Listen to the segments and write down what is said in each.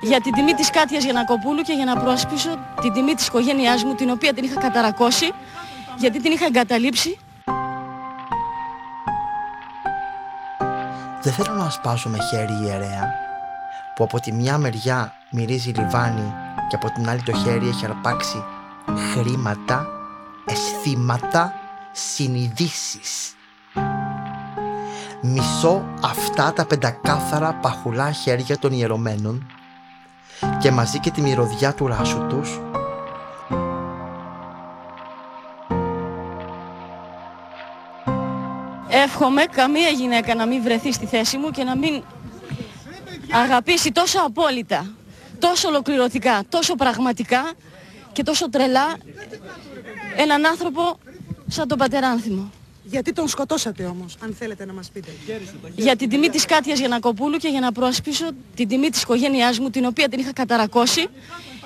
για την τιμή της Κάτιας Γιανακοπούλου και για να προασπίσω την τιμή της οικογένειάς μου την οποία την είχα καταρακώσει γιατί την είχα εγκαταλείψει. Δεν θέλω να σπάσω με χέρι ιερέα που από τη μια μεριά μυρίζει λιβάνι και από την άλλη το χέρι έχει αρπάξει χρήματα, αισθήματα, συνειδήσεις. Μισώ αυτά τα πεντακάθαρα παχουλά χέρια των ιερωμένων και μαζί και τη μυρωδιά του ράσου τους Εύχομαι καμία γυναίκα να μην βρεθεί στη θέση μου και να μην αγαπήσει τόσο απόλυτα, τόσο ολοκληρωτικά, τόσο πραγματικά και τόσο τρελά έναν άνθρωπο σαν τον πατέρα Άνθιμο. Γιατί τον σκοτώσατε όμως, αν θέλετε να μας πείτε. Για την τιμή της Κάτιας Γιανακοπούλου και για να προασπίσω την τιμή της οικογένειάς μου, την οποία την είχα καταρακώσει,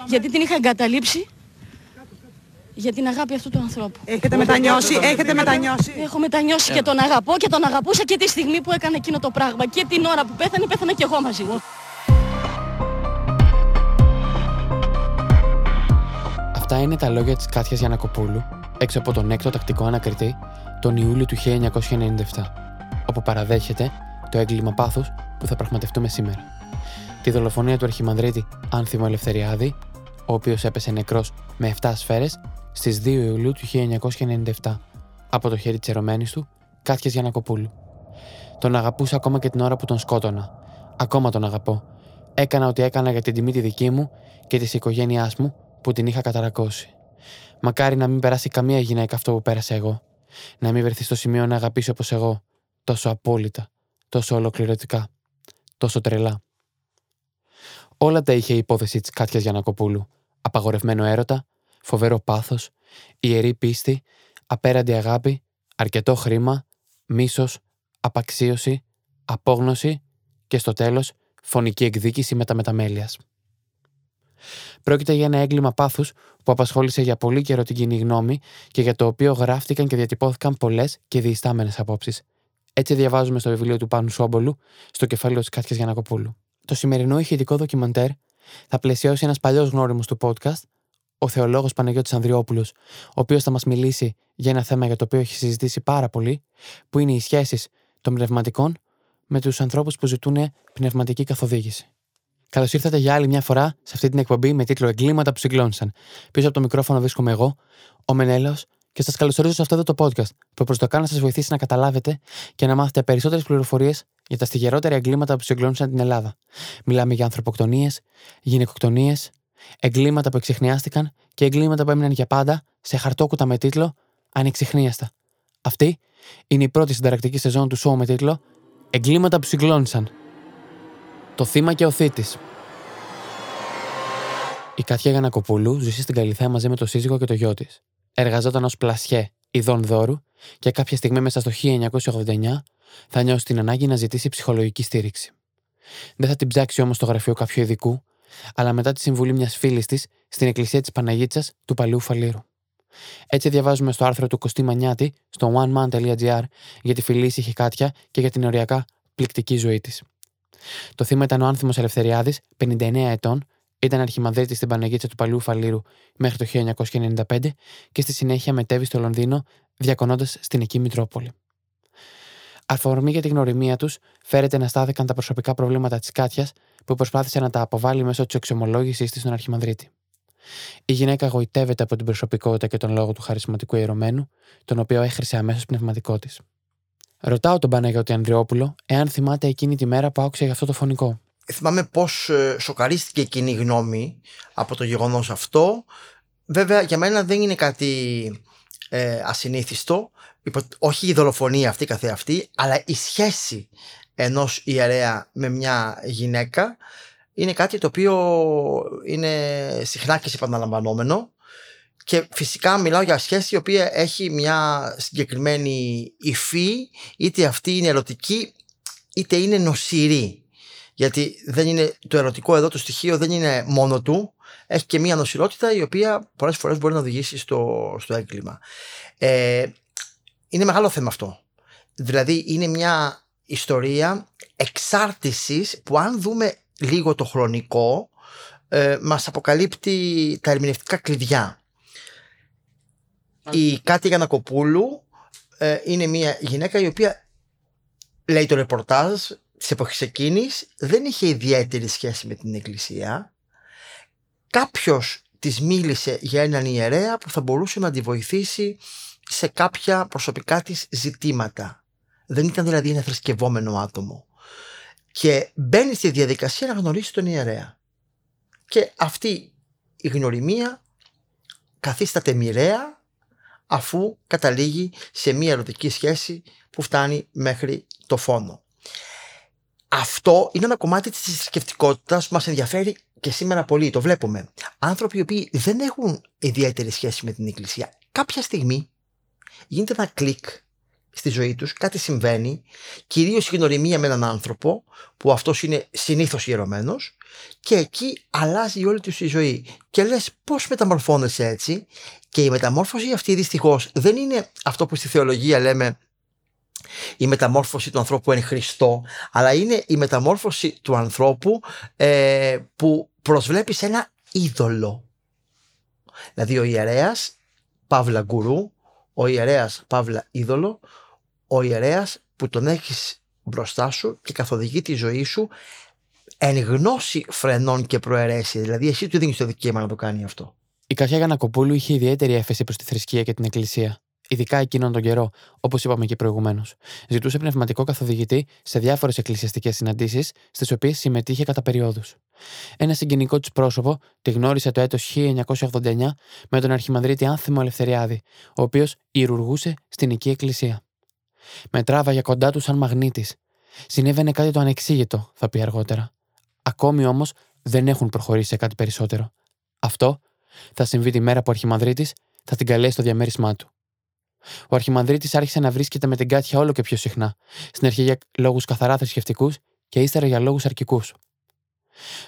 γιατί την είχα εγκαταλείψει, για την αγάπη αυτού του ανθρώπου. Έχετε μετανιώσει, έχετε μετανιώσει. Έχω μετανιώσει και τον αγαπώ και τον αγαπούσα και τη στιγμή που έκανε εκείνο το πράγμα. Και την ώρα που πέθανε, πέθανα και εγώ μαζί μου. Αυτά είναι τα λόγια της Κάτιας Γιανακοπούλου έξω από τον έκτο τακτικό ανακριτή τον Ιούλιο του 1997, όπου παραδέχεται το έγκλημα πάθους που θα πραγματευτούμε σήμερα. Τη δολοφονία του Αρχιμανδρίτη Άνθιμο Ελευθεριάδη, ο οποίος έπεσε νεκρός με 7 σφαίρες στις 2 Ιουλίου του 1997 από το χέρι της ερωμένης του, Κάτιας Γιανακοπούλου. Τον αγαπούσα ακόμα και την ώρα που τον σκότωνα. Ακόμα τον αγαπώ. Έκανα ό,τι έκανα για την τιμή τη δική μου και της οικογένειάς μου που την είχα καταρακώσει. Μακάρι να μην περάσει καμία γυναίκα αυτό που πέρασε εγώ. Να μην βρεθεί στο σημείο να αγαπήσει όπως εγώ. Τόσο απόλυτα. Τόσο ολοκληρωτικά. Τόσο τρελά. Όλα τα είχε η υπόθεση της Κάτιας Γιανακοπούλου. Απαγορευμένο έρωτα, φοβερό πάθος, ιερή πίστη, απέραντη αγάπη, αρκετό χρήμα, μίσος, απαξίωση, απόγνωση και στο τέλος φωνική εκδίκηση μεταμεταμέλειας. Πρόκειται για ένα έγκλημα πάθους που απασχόλησε για πολύ καιρό την κοινή γνώμη και για το οποίο γράφτηκαν και διατυπώθηκαν πολλές και διεστάμενε απόψεις. Έτσι διαβάζουμε στο βιβλίο του Πάνου Σόμπολου, στο κεφάλαιο της Κάτια Γιανακοπούλου. Το σημερινό ηχητικό ντοκιμαντέρ θα πλαισιώσει ένας παλιός γνώριμος του podcast, ο θεολόγος Παναγιώτης Ανδριόπουλος, ο οποίος θα μας μιλήσει για ένα θέμα για το οποίο έχει συζητήσει πάρα πολύ, που είναι οι σχέσεις των πνευματικών με τους ανθρώπους που ζητούν πνευματική καθοδήγηση. Καλώς ήρθατε για άλλη μια φορά σε αυτή την εκπομπή με τίτλο Εγκλήματα που συγκλώνησαν. Πίσω από το μικρόφωνο βρίσκομαι εγώ, ο Μενέλο, και σας καλωσορίζω σε αυτό το podcast που προς το κάνω να σας βοηθήσει να καταλάβετε και να μάθετε περισσότερες πληροφορίες για τα στιγερότερα εγκλήματα που συγκλώνησαν την Ελλάδα. Μιλάμε για ανθρωποκτονίες, γυναικοκτονίες, εγκλήματα που εξηχνιάστηκαν και εγκλήματα που έμειναν για πάντα σε χαρτόκουτα με τίτλο Ανεξιχνίαστα. Αυτή είναι η πρώτη συνταρακτική σεζόν του σοου με τίτλο Εγκλήματα που συγκλώνησαν. Το θύμα και ο θήτης. Η Κάτια Γανακοπούλου ζούσε στην Καλυθέα μαζί με το σύζυγο και το γιο της. Εργαζόταν ως πλασιέ ειδών δώρου και κάποια στιγμή μέσα στο 1989 θα νιώσει την ανάγκη να ζητήσει ψυχολογική στήριξη. Δεν θα την ψάξει όμως στο γραφείο κάποιου ειδικού, αλλά μετά τη συμβουλή μιας φίλης της στην εκκλησία της Παναγίτσας του Παλαιού Φαλήρου. Έτσι διαβάζουμε στο άρθρο του Κωστή Μανιάτη στο oneman.gr για τη φιλή ήσυχη Κάτια και για την οριακά πληκτική ζωή της. Το θύμα ήταν ο άνθιμος Ελευθεριάδης, 59 ετών, ήταν αρχιμανδρίτη στην Παναγίτσα του Παλιού Φαλήρου μέχρι το 1995 και στη συνέχεια μετέβη στο Λονδίνο, διακονώντας στην εκεί Μητρόπολη. Αφορμή για την γνωριμία τους φέρεται να στάθηκαν τα προσωπικά προβλήματα της Κάτιας που προσπάθησε να τα αποβάλει μέσω της εξομολόγησή της στον Αρχιμανδρίτη. Η γυναίκα γοητεύεται από την προσωπικότητα και τον λόγο του χαρισματικού ιερωμένου, τον οποίο έχρισε αμέσως πνευματικό της. Ρωτάω τον Παναγιώτη Ανδριόπουλο εάν θυμάται εκείνη τη μέρα που άκουσε για αυτό το φωνικό. Θυμάμαι πώς ε, σοκαρίστηκε εκείνη η γνώμη από το γεγονός αυτό. Βέβαια, για μένα δεν είναι κάτι ε, ασυνήθιστο. Όχι η δολοφονία αυτή καθεαυτή, αλλά η σχέση ενός ιερέα με μια γυναίκα είναι κάτι το οποίο είναι συχνά και επαναλαμβανόμενο και φυσικά μιλάω για σχέση η οποία έχει μια συγκεκριμένη υφή, είτε αυτή είναι ερωτική, είτε είναι νοσηρή. Γιατί δεν είναι, το ερωτικό εδώ το στοιχείο δεν είναι μόνο του, έχει και μια νοσηρότητα η οποία πολλές φορές μπορεί να οδηγήσει στο, στο έγκλημα. Ε, είναι μεγάλο θέμα αυτό. Δηλαδή είναι μια ιστορία εξάρτησης που αν δούμε λίγο το χρονικό ε, μας αποκαλύπτει τα ερμηνευτικά κλειδιά. Η Κάτι Γανακοπούλου ε, είναι μια γυναίκα η οποία λέει το ρεπορτάζ της εποχής εκείνης δεν είχε ιδιαίτερη σχέση με την εκκλησία. Κάποιος της μίλησε για έναν ιερέα που θα μπορούσε να τη βοηθήσει σε κάποια προσωπικά της ζητήματα. Δεν ήταν δηλαδή ένα θρησκευόμενο άτομο. Και μπαίνει στη διαδικασία να γνωρίσει τον ιερέα. Και αυτή η γνωριμία καθίσταται μοιραία αφού καταλήγει σε μια ερωτική σχέση που φτάνει μέχρι το φόνο. Αυτό είναι ένα κομμάτι της θρησκευτικότητας που μας ενδιαφέρει και σήμερα πολύ, το βλέπουμε. Άνθρωποι οι οποίοι δεν έχουν ιδιαίτερη σχέση με την Εκκλησία, κάποια στιγμή γίνεται ένα κλικ στη ζωή τους, κάτι συμβαίνει, κυρίως η γνωριμία με έναν άνθρωπο που αυτός είναι συνήθως ιερωμένος και εκεί αλλάζει όλη τους η ζωή. Και λες πώς μεταμορφώνεσαι έτσι; Και η μεταμόρφωση αυτή δυστυχώς δεν είναι αυτό που στη θεολογία λέμε η μεταμόρφωση του ανθρώπου εν Χριστώ αλλά είναι η μεταμόρφωση του ανθρώπου ε, που προσβλέπει σε ένα είδωλο. Δηλαδή ο ιερέας Παύλα Γκουρού ο ιερέας Παύλα είδωλο ο ιερέας που τον έχεις μπροστά σου και καθοδηγεί τη ζωή σου εν γνώση φρενών και προαιρέσει. Δηλαδή, εσύ του δίνεις το δικαίωμα να το κάνει αυτό. Η Καχιά Γιανακοπούλου είχε ιδιαίτερη έφεση προς τη θρησκεία και την Εκκλησία. Ειδικά εκείνον τον καιρό, όπως είπαμε και προηγουμένως. Ζητούσε πνευματικό καθοδηγητή σε διάφορες εκκλησιαστικές συναντήσεις, στις οποίες συμμετείχε κατά περιόδους. Ένα συγγενικό της πρόσωπο τη γνώρισε το έτος 1989 με τον Αρχιμανδρίτη Άνθιμο Ελευθεριάδη, ο οποίος ηρουργούσε στην οικία εκκλησία. Με τράβαγε κοντά του σαν μαγνήτης. Συνέβαινε κάτι το ανεξήγητο, θα πει αργότερα. Ακόμη όμως δεν έχουν προχωρήσει σε κάτι περισσότερο. Αυτό θα συμβεί τη μέρα που ο Αρχιμανδρίτης θα την καλέσει στο διαμέρισμά του. Ο Αρχιμανδρίτης άρχισε να βρίσκεται με την Κάτια όλο και πιο συχνά, στην αρχή για λόγους καθαρά θρησκευτικούς και ύστερα για λόγους αρκικούς.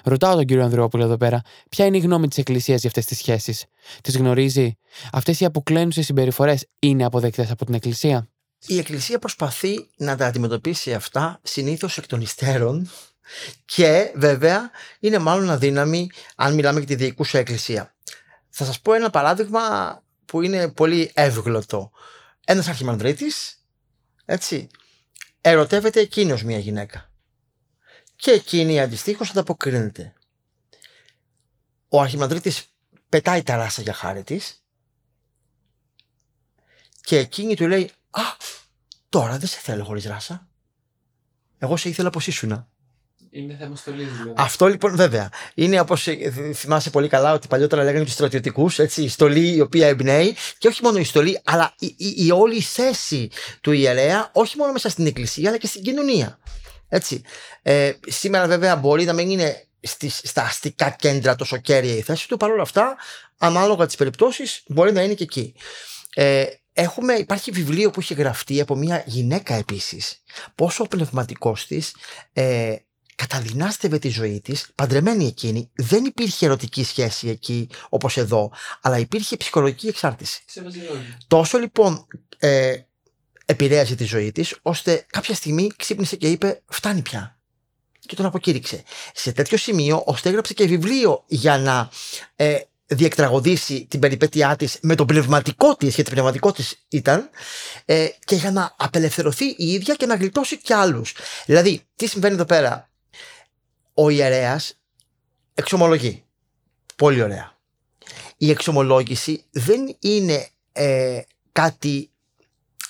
Ρωτάω τον κύριο Ανδρεόπουλο εδώ πέρα, ποια είναι η γνώμη της Εκκλησίας για αυτές τις σχέσεις; Τις γνωρίζει, αυτές οι αποκλένουσες συμπεριφορές είναι αποδεκτές από την Εκκλησία; Η Εκκλησία προσπαθεί να τα αντιμετωπίσει αυτά συνήθως εκ των υστέρων και βέβαια είναι μάλλον αδύναμη αν μιλάμε για τη διοικούσα εκκλησία. Θα σας πω ένα παράδειγμα που είναι πολύ εύγλωτο. Ένας αρχιμανδρίτης, έτσι, ερωτεύεται εκείνος μια γυναίκα. Και εκείνη αντιστοίχως ανταποκρίνεται. Ο αρχιμανδρίτης πετάει τα ράσα για χάρη της και εκείνη του λέει «Α, τώρα δεν σε θέλω χωρίς ράσα. Εγώ σε ήθελα πως ήσουνα». Είναι θέμα στολής, δηλαδή. Αυτό λοιπόν, βέβαια. Είναι όπως θυμάσαι πολύ καλά ότι παλιότερα λέγανε τους στρατιωτικούς, έτσι, η στολή η οποία εμπνέει και όχι μόνο η στολή, αλλά η, η, η όλη η θέση του ιερέα, όχι μόνο μέσα στην εκκλησία, αλλά και στην κοινωνία. Έτσι. Ε, σήμερα, βέβαια, μπορεί να μην είναι στις, στα αστικά κέντρα τόσο κέρια η θέση του, παρόλα αυτά, ανάλογα τις περιπτώσεις, μπορεί να είναι και εκεί. Ε, έχουμε, υπάρχει βιβλίο που έχει γραφτεί από μια γυναίκα επίσης. Πόσο ο πνευματικός της ε, καταδυνάστευε τη ζωή της, παντρεμένη εκείνη, δεν υπήρχε ερωτική σχέση εκεί όπως εδώ, αλλά υπήρχε ψυχολογική εξάρτηση. Τόσο λοιπόν ε, επηρέασε τη ζωή της, ώστε κάποια στιγμή ξύπνησε και είπε φτάνει πια. Και τον αποκήρυξε. Σε τέτοιο σημείο, ώστε έγραψε και βιβλίο για να ε, διεκτραγωδήσει την περιπέτειά της με το πνευματικό της, γιατί πνευματικό της ήταν, ε, και για να απελευθερωθεί η ίδια και να γλιτώσει κι άλλους. Δηλαδή, τι συμβαίνει εδώ πέρα; Ο ιερέας εξομολογεί. Πολύ ωραία. Η εξομολόγηση δεν είναι ε, κάτι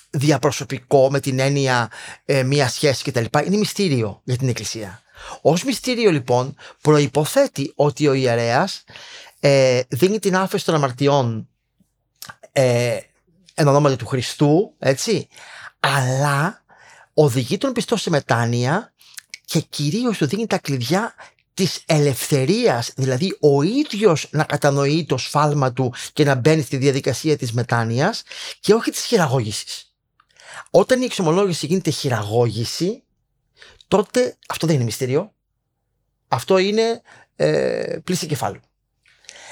διαπροσωπικό με την έννοια ε, μία σχέση κτλ. Είναι μυστήριο για την Εκκλησία. Ως μυστήριο λοιπόν προϋποθέτει ότι ο ιερέας ε, δίνει την άφεση των αμαρτιών ε, εν ονόματι του Χριστού, έτσι, αλλά οδηγεί τον πιστό σε μετάνοια και κυρίως του δίνει τα κλειδιά της ελευθερίας, δηλαδή ο ίδιος να κατανοεί το σφάλμα του και να μπαίνει στη διαδικασία της μετάνοιας και όχι της χειραγώγησης. Όταν η εξομολόγηση γίνεται χειραγώγηση, τότε αυτό δεν είναι μυστήριο. Αυτό είναι ε, πλήση κεφάλου.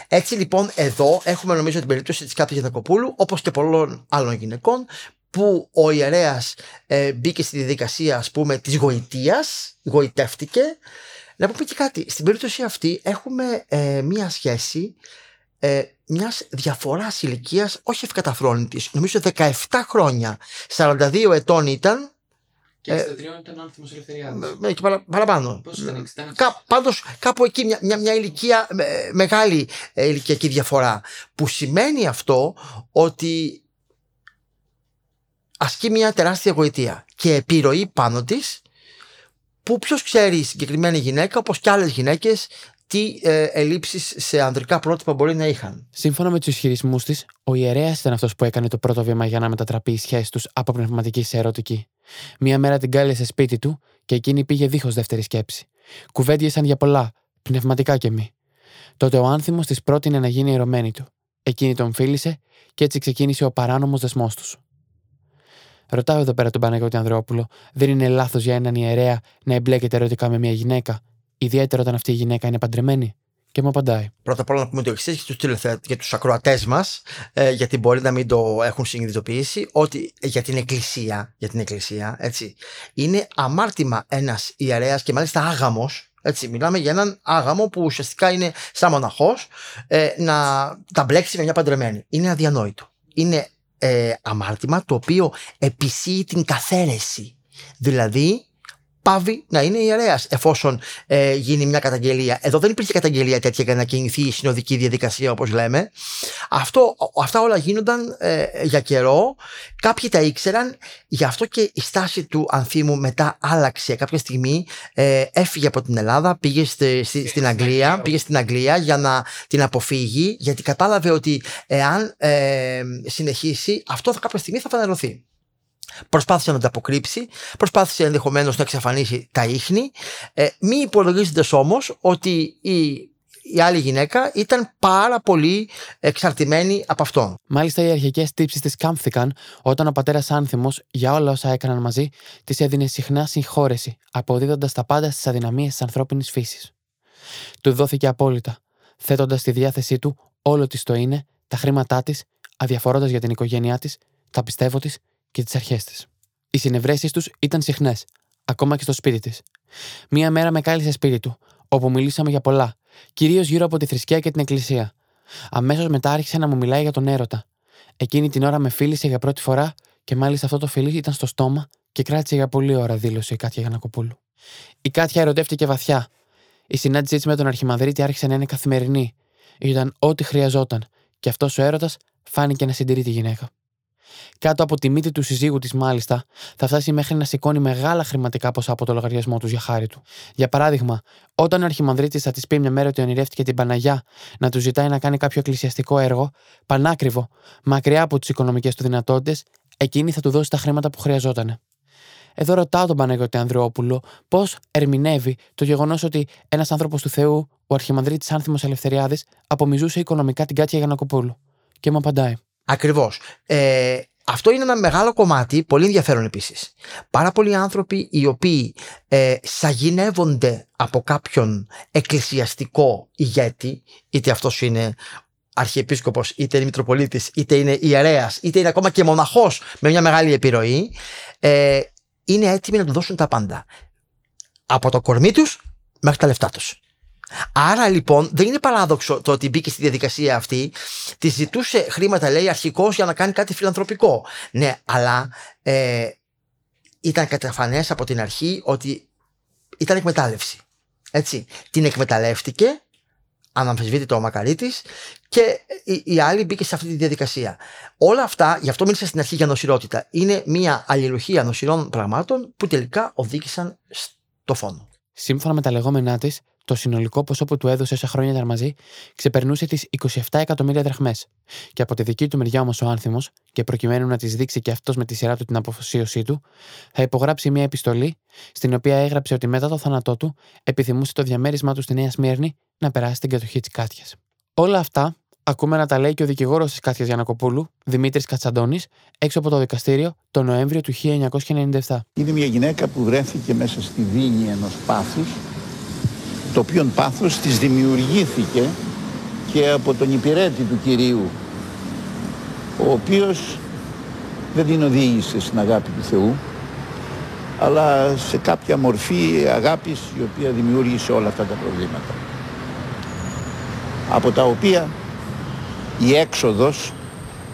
Έτσι λοιπόν εδώ έχουμε νομίζω την περίπτωση της Κάτω Γιανακοπούλου όπως και πολλών άλλων γυναικών που ο ιερέας ε, μπήκε στη διαδικασία ας πούμε της γοητείας, γοητεύτηκε, Να πούμε και κάτι. Στην περίπτωση αυτή έχουμε ε, μία σχέση ε, μιας διαφοράς ηλικίας, όχι ευκαταφρόνητης. Νομίζω 17 χρόνια. 42 ετών ήταν. Και 63 ήταν άνθρωπος ελευθερία. Ε, και παρα, παραπάνω. Πώς ήταν, 60. Κα, Πάντως κάπου εκεί μια, μια, μια ηλικία, ε, μεγάλη ε, ηλικιακή διαφορά. Που σημαίνει αυτό ότι ασκεί μια τεράστια γοητεία και επιρροή πάνω της που ποιος ξέρει η συγκεκριμένη γυναίκα όπως και άλλες γυναίκες τι ε, ελλείψεις σε ανδρικά πρότυπα μπορεί να είχαν. Σύμφωνα με τους ισχυρισμούς της, ο ιερέας ήταν αυτός που έκανε το πρώτο βήμα για να μετατραπεί η σχέση τους από πνευματική σε ερωτική. Μία μέρα την κάλεσε σπίτι του και εκείνη πήγε δίχως δεύτερη σκέψη. Κουβέντιασαν για πολλά, πνευματικά και μη. Τότε ο άνθιμος της πρότεινε να γίνει ερωμένη του. Εκείνη τον φίλησε και έτσι ξεκίνησε ο παράνομος δεσμός τους. Ρωτάω εδώ πέρα τον Παναγιώτη Ανδρεόπουλο, δεν είναι λάθος για έναν ιερέα να εμπλέκεται ερωτικά με μια γυναίκα, ιδιαίτερα όταν αυτή η γυναίκα είναι παντρεμένη. Και μου απαντάει. Πρώτα απ' όλα να πούμε το εξή για του για τους ακροατές μας, ε, γιατί μπορεί να μην το έχουν συνειδητοποιήσει, ότι για την εκκλησία, για την εκκλησία, έτσι, είναι αμάρτημα ένας ιερέας και μάλιστα άγαμος, έτσι, μιλάμε για έναν άγαμο που ουσιαστικά είναι σαν μοναχός, ε, να τα μπλέξει με μια παντρεμένη. Είναι αδιανόητο. Είναι ε, αμάρτημα το οποίο επισύει την καθαίρεση. Δηλαδή πάβει να είναι ιερέας εφόσον ε, γίνει μια καταγγελία. Εδώ δεν υπήρχε καταγγελία τέτοια για να κινηθεί η συνοδική διαδικασία όπως λέμε. Αυτό, αυτά όλα γίνονταν ε, για καιρό. Κάποιοι τα ήξεραν, γι' αυτό και η στάση του Ανθίμου μετά άλλαξε. Κάποια στιγμή ε, έφυγε από την Ελλάδα, πήγε στη, στην Αγγλία, πήγε στην Αγγλία για να την αποφύγει, γιατί κατάλαβε ότι εάν ε, συνεχίσει, αυτό θα κάποια στιγμή θα φανερωθεί. Προσπάθησε να τα αποκρύψει, προσπάθησε ενδεχομένως να εξαφανίσει τα ίχνη, ε, μη υπολογίζοντας όμως ότι η, η άλλη γυναίκα ήταν πάρα πολύ εξαρτημένη από αυτόν. Μάλιστα, οι αρχικές τύψεις της κάμφθηκαν όταν ο πατέρας Άνθιμος, για όλα όσα έκαναν μαζί, της έδινε συχνά συγχώρεση, αποδίδοντας τα πάντα στις αδυναμίες της ανθρώπινης φύσης. Του δόθηκε απόλυτα, θέτοντας στη διάθεσή του όλο της το είναι, τα χρήματά της, αδιαφορώντας για την οικογένειά της, τα πιστεύω της και τις αρχές της. Οι συνευρέσεις τους ήταν συχνές, ακόμα και στο σπίτι της. Μία μέρα με κάλεσε σπίτι του, όπου μιλήσαμε για πολλά, κυρίως γύρω από τη θρησκεία και την εκκλησία. Αμέσως μετά άρχισε να μου μιλάει για τον έρωτα. Εκείνη την ώρα με φίλησε για πρώτη φορά και μάλιστα αυτό το φιλί ήταν στο στόμα και κράτησε για πολλή ώρα, δήλωσε η Κάτια Γιανακοπούλου. Η Κάτια ερωτεύτηκε βαθιά. Η συνάντησή της με τον Αρχιμαδρίτη άρχισε να είναι καθημερινή. Ήταν ό,τι χρειαζόταν και αυτός ο έρωτας φάνηκε να συντηρεί τη γυναίκα. Κάτω από τη μύτη του συζύγου της, μάλιστα, θα φτάσει μέχρι να σηκώνει μεγάλα χρηματικά ποσά από το λογαριασμό του για χάρη του. Για παράδειγμα, όταν ο Αρχιμανδρίτης θα της πει μια μέρα ότι ονειρεύτηκε την Παναγιά να του ζητάει να κάνει κάποιο εκκλησιαστικό έργο, πανάκριβο, μακριά από τις οικονομικές του δυνατότητες, εκείνη θα του δώσει τα χρήματα που χρειαζόταν. Εδώ ρωτάω τον Παναγιώτη Ανδρεόπουλο πώς ερμηνεύει το γεγονός ότι ένας άνθρωπος του Θεού, ο Αρχιμανδρίτης Άνθιμος Ελευθεριάδης, απομιζούσε οικονομικά την Κάτια Γιανακοπούλου. Και μου απαντάει. Ακριβώς. Ε, αυτό είναι ένα μεγάλο κομμάτι, πολύ ενδιαφέρον επίσης. Πάρα πολλοί άνθρωποι οι οποίοι ε, σαγηνεύονται από κάποιον εκκλησιαστικό ηγέτη, είτε αυτός είναι αρχιεπίσκοπος, είτε είναι μητροπολίτης, είτε είναι ιερέας, είτε είναι ακόμα και μοναχός με μια μεγάλη επιρροή, ε, είναι έτοιμοι να του δώσουν τα πάντα. Από το κορμί τους μέχρι τα λεφτά τους. Άρα λοιπόν δεν είναι παράδοξο το ότι μπήκε στη διαδικασία αυτή, τη ζητούσε χρήματα λέει αρχικώς για να κάνει κάτι φιλανθρωπικό. Ναι, αλλά ε, ήταν καταφανές από την αρχή ότι ήταν εκμετάλλευση. Έτσι. Την εκμεταλλεύτηκε, αναμφισβήτητο ο Μακαρίτης, και η, η άλλη μπήκε σε αυτή τη διαδικασία. Όλα αυτά, γι' αυτό μίλησα στην αρχή για νοσηρότητα, είναι μια αλληλουχία νοσηρών πραγμάτων που τελικά οδήγησαν στο φόνο. Σύμφωνα με τα λεγόμενά της, το συνολικό ποσό που του έδωσε όσα χρόνια ήταν μαζί ξεπερνούσε τις 27 εκατομμύρια δραχμές. Και από τη δική του μεριά όμως ο άνθιμος, και προκειμένου να τη δείξει και αυτός με τη σειρά του την αποφασίωσή του, θα υπογράψει μια επιστολή, στην οποία έγραψε ότι μετά το θάνατό του επιθυμούσε το διαμέρισμά του στη Νέα Σμύρνη να περάσει την κατοχή της Κάτιας. Όλα αυτά ακούμε να τα λέει και ο δικηγόρος της Κάτιας Γιανακοπούλου, Δημήτρης Κατσαντώνης, έξω από το δικαστήριο το Νοέμβριο του 1997. Είναι μια γυναίκα που βρέθηκε μέσα στη δίνη ενός πάθους το οποίο πάθος της δημιουργήθηκε και από τον υπηρέτη του Κυρίου ο οποίος δεν την οδήγησε στην αγάπη του Θεού αλλά σε κάποια μορφή αγάπης η οποία δημιούργησε όλα αυτά τα προβλήματα. Από τα οποία η έξοδος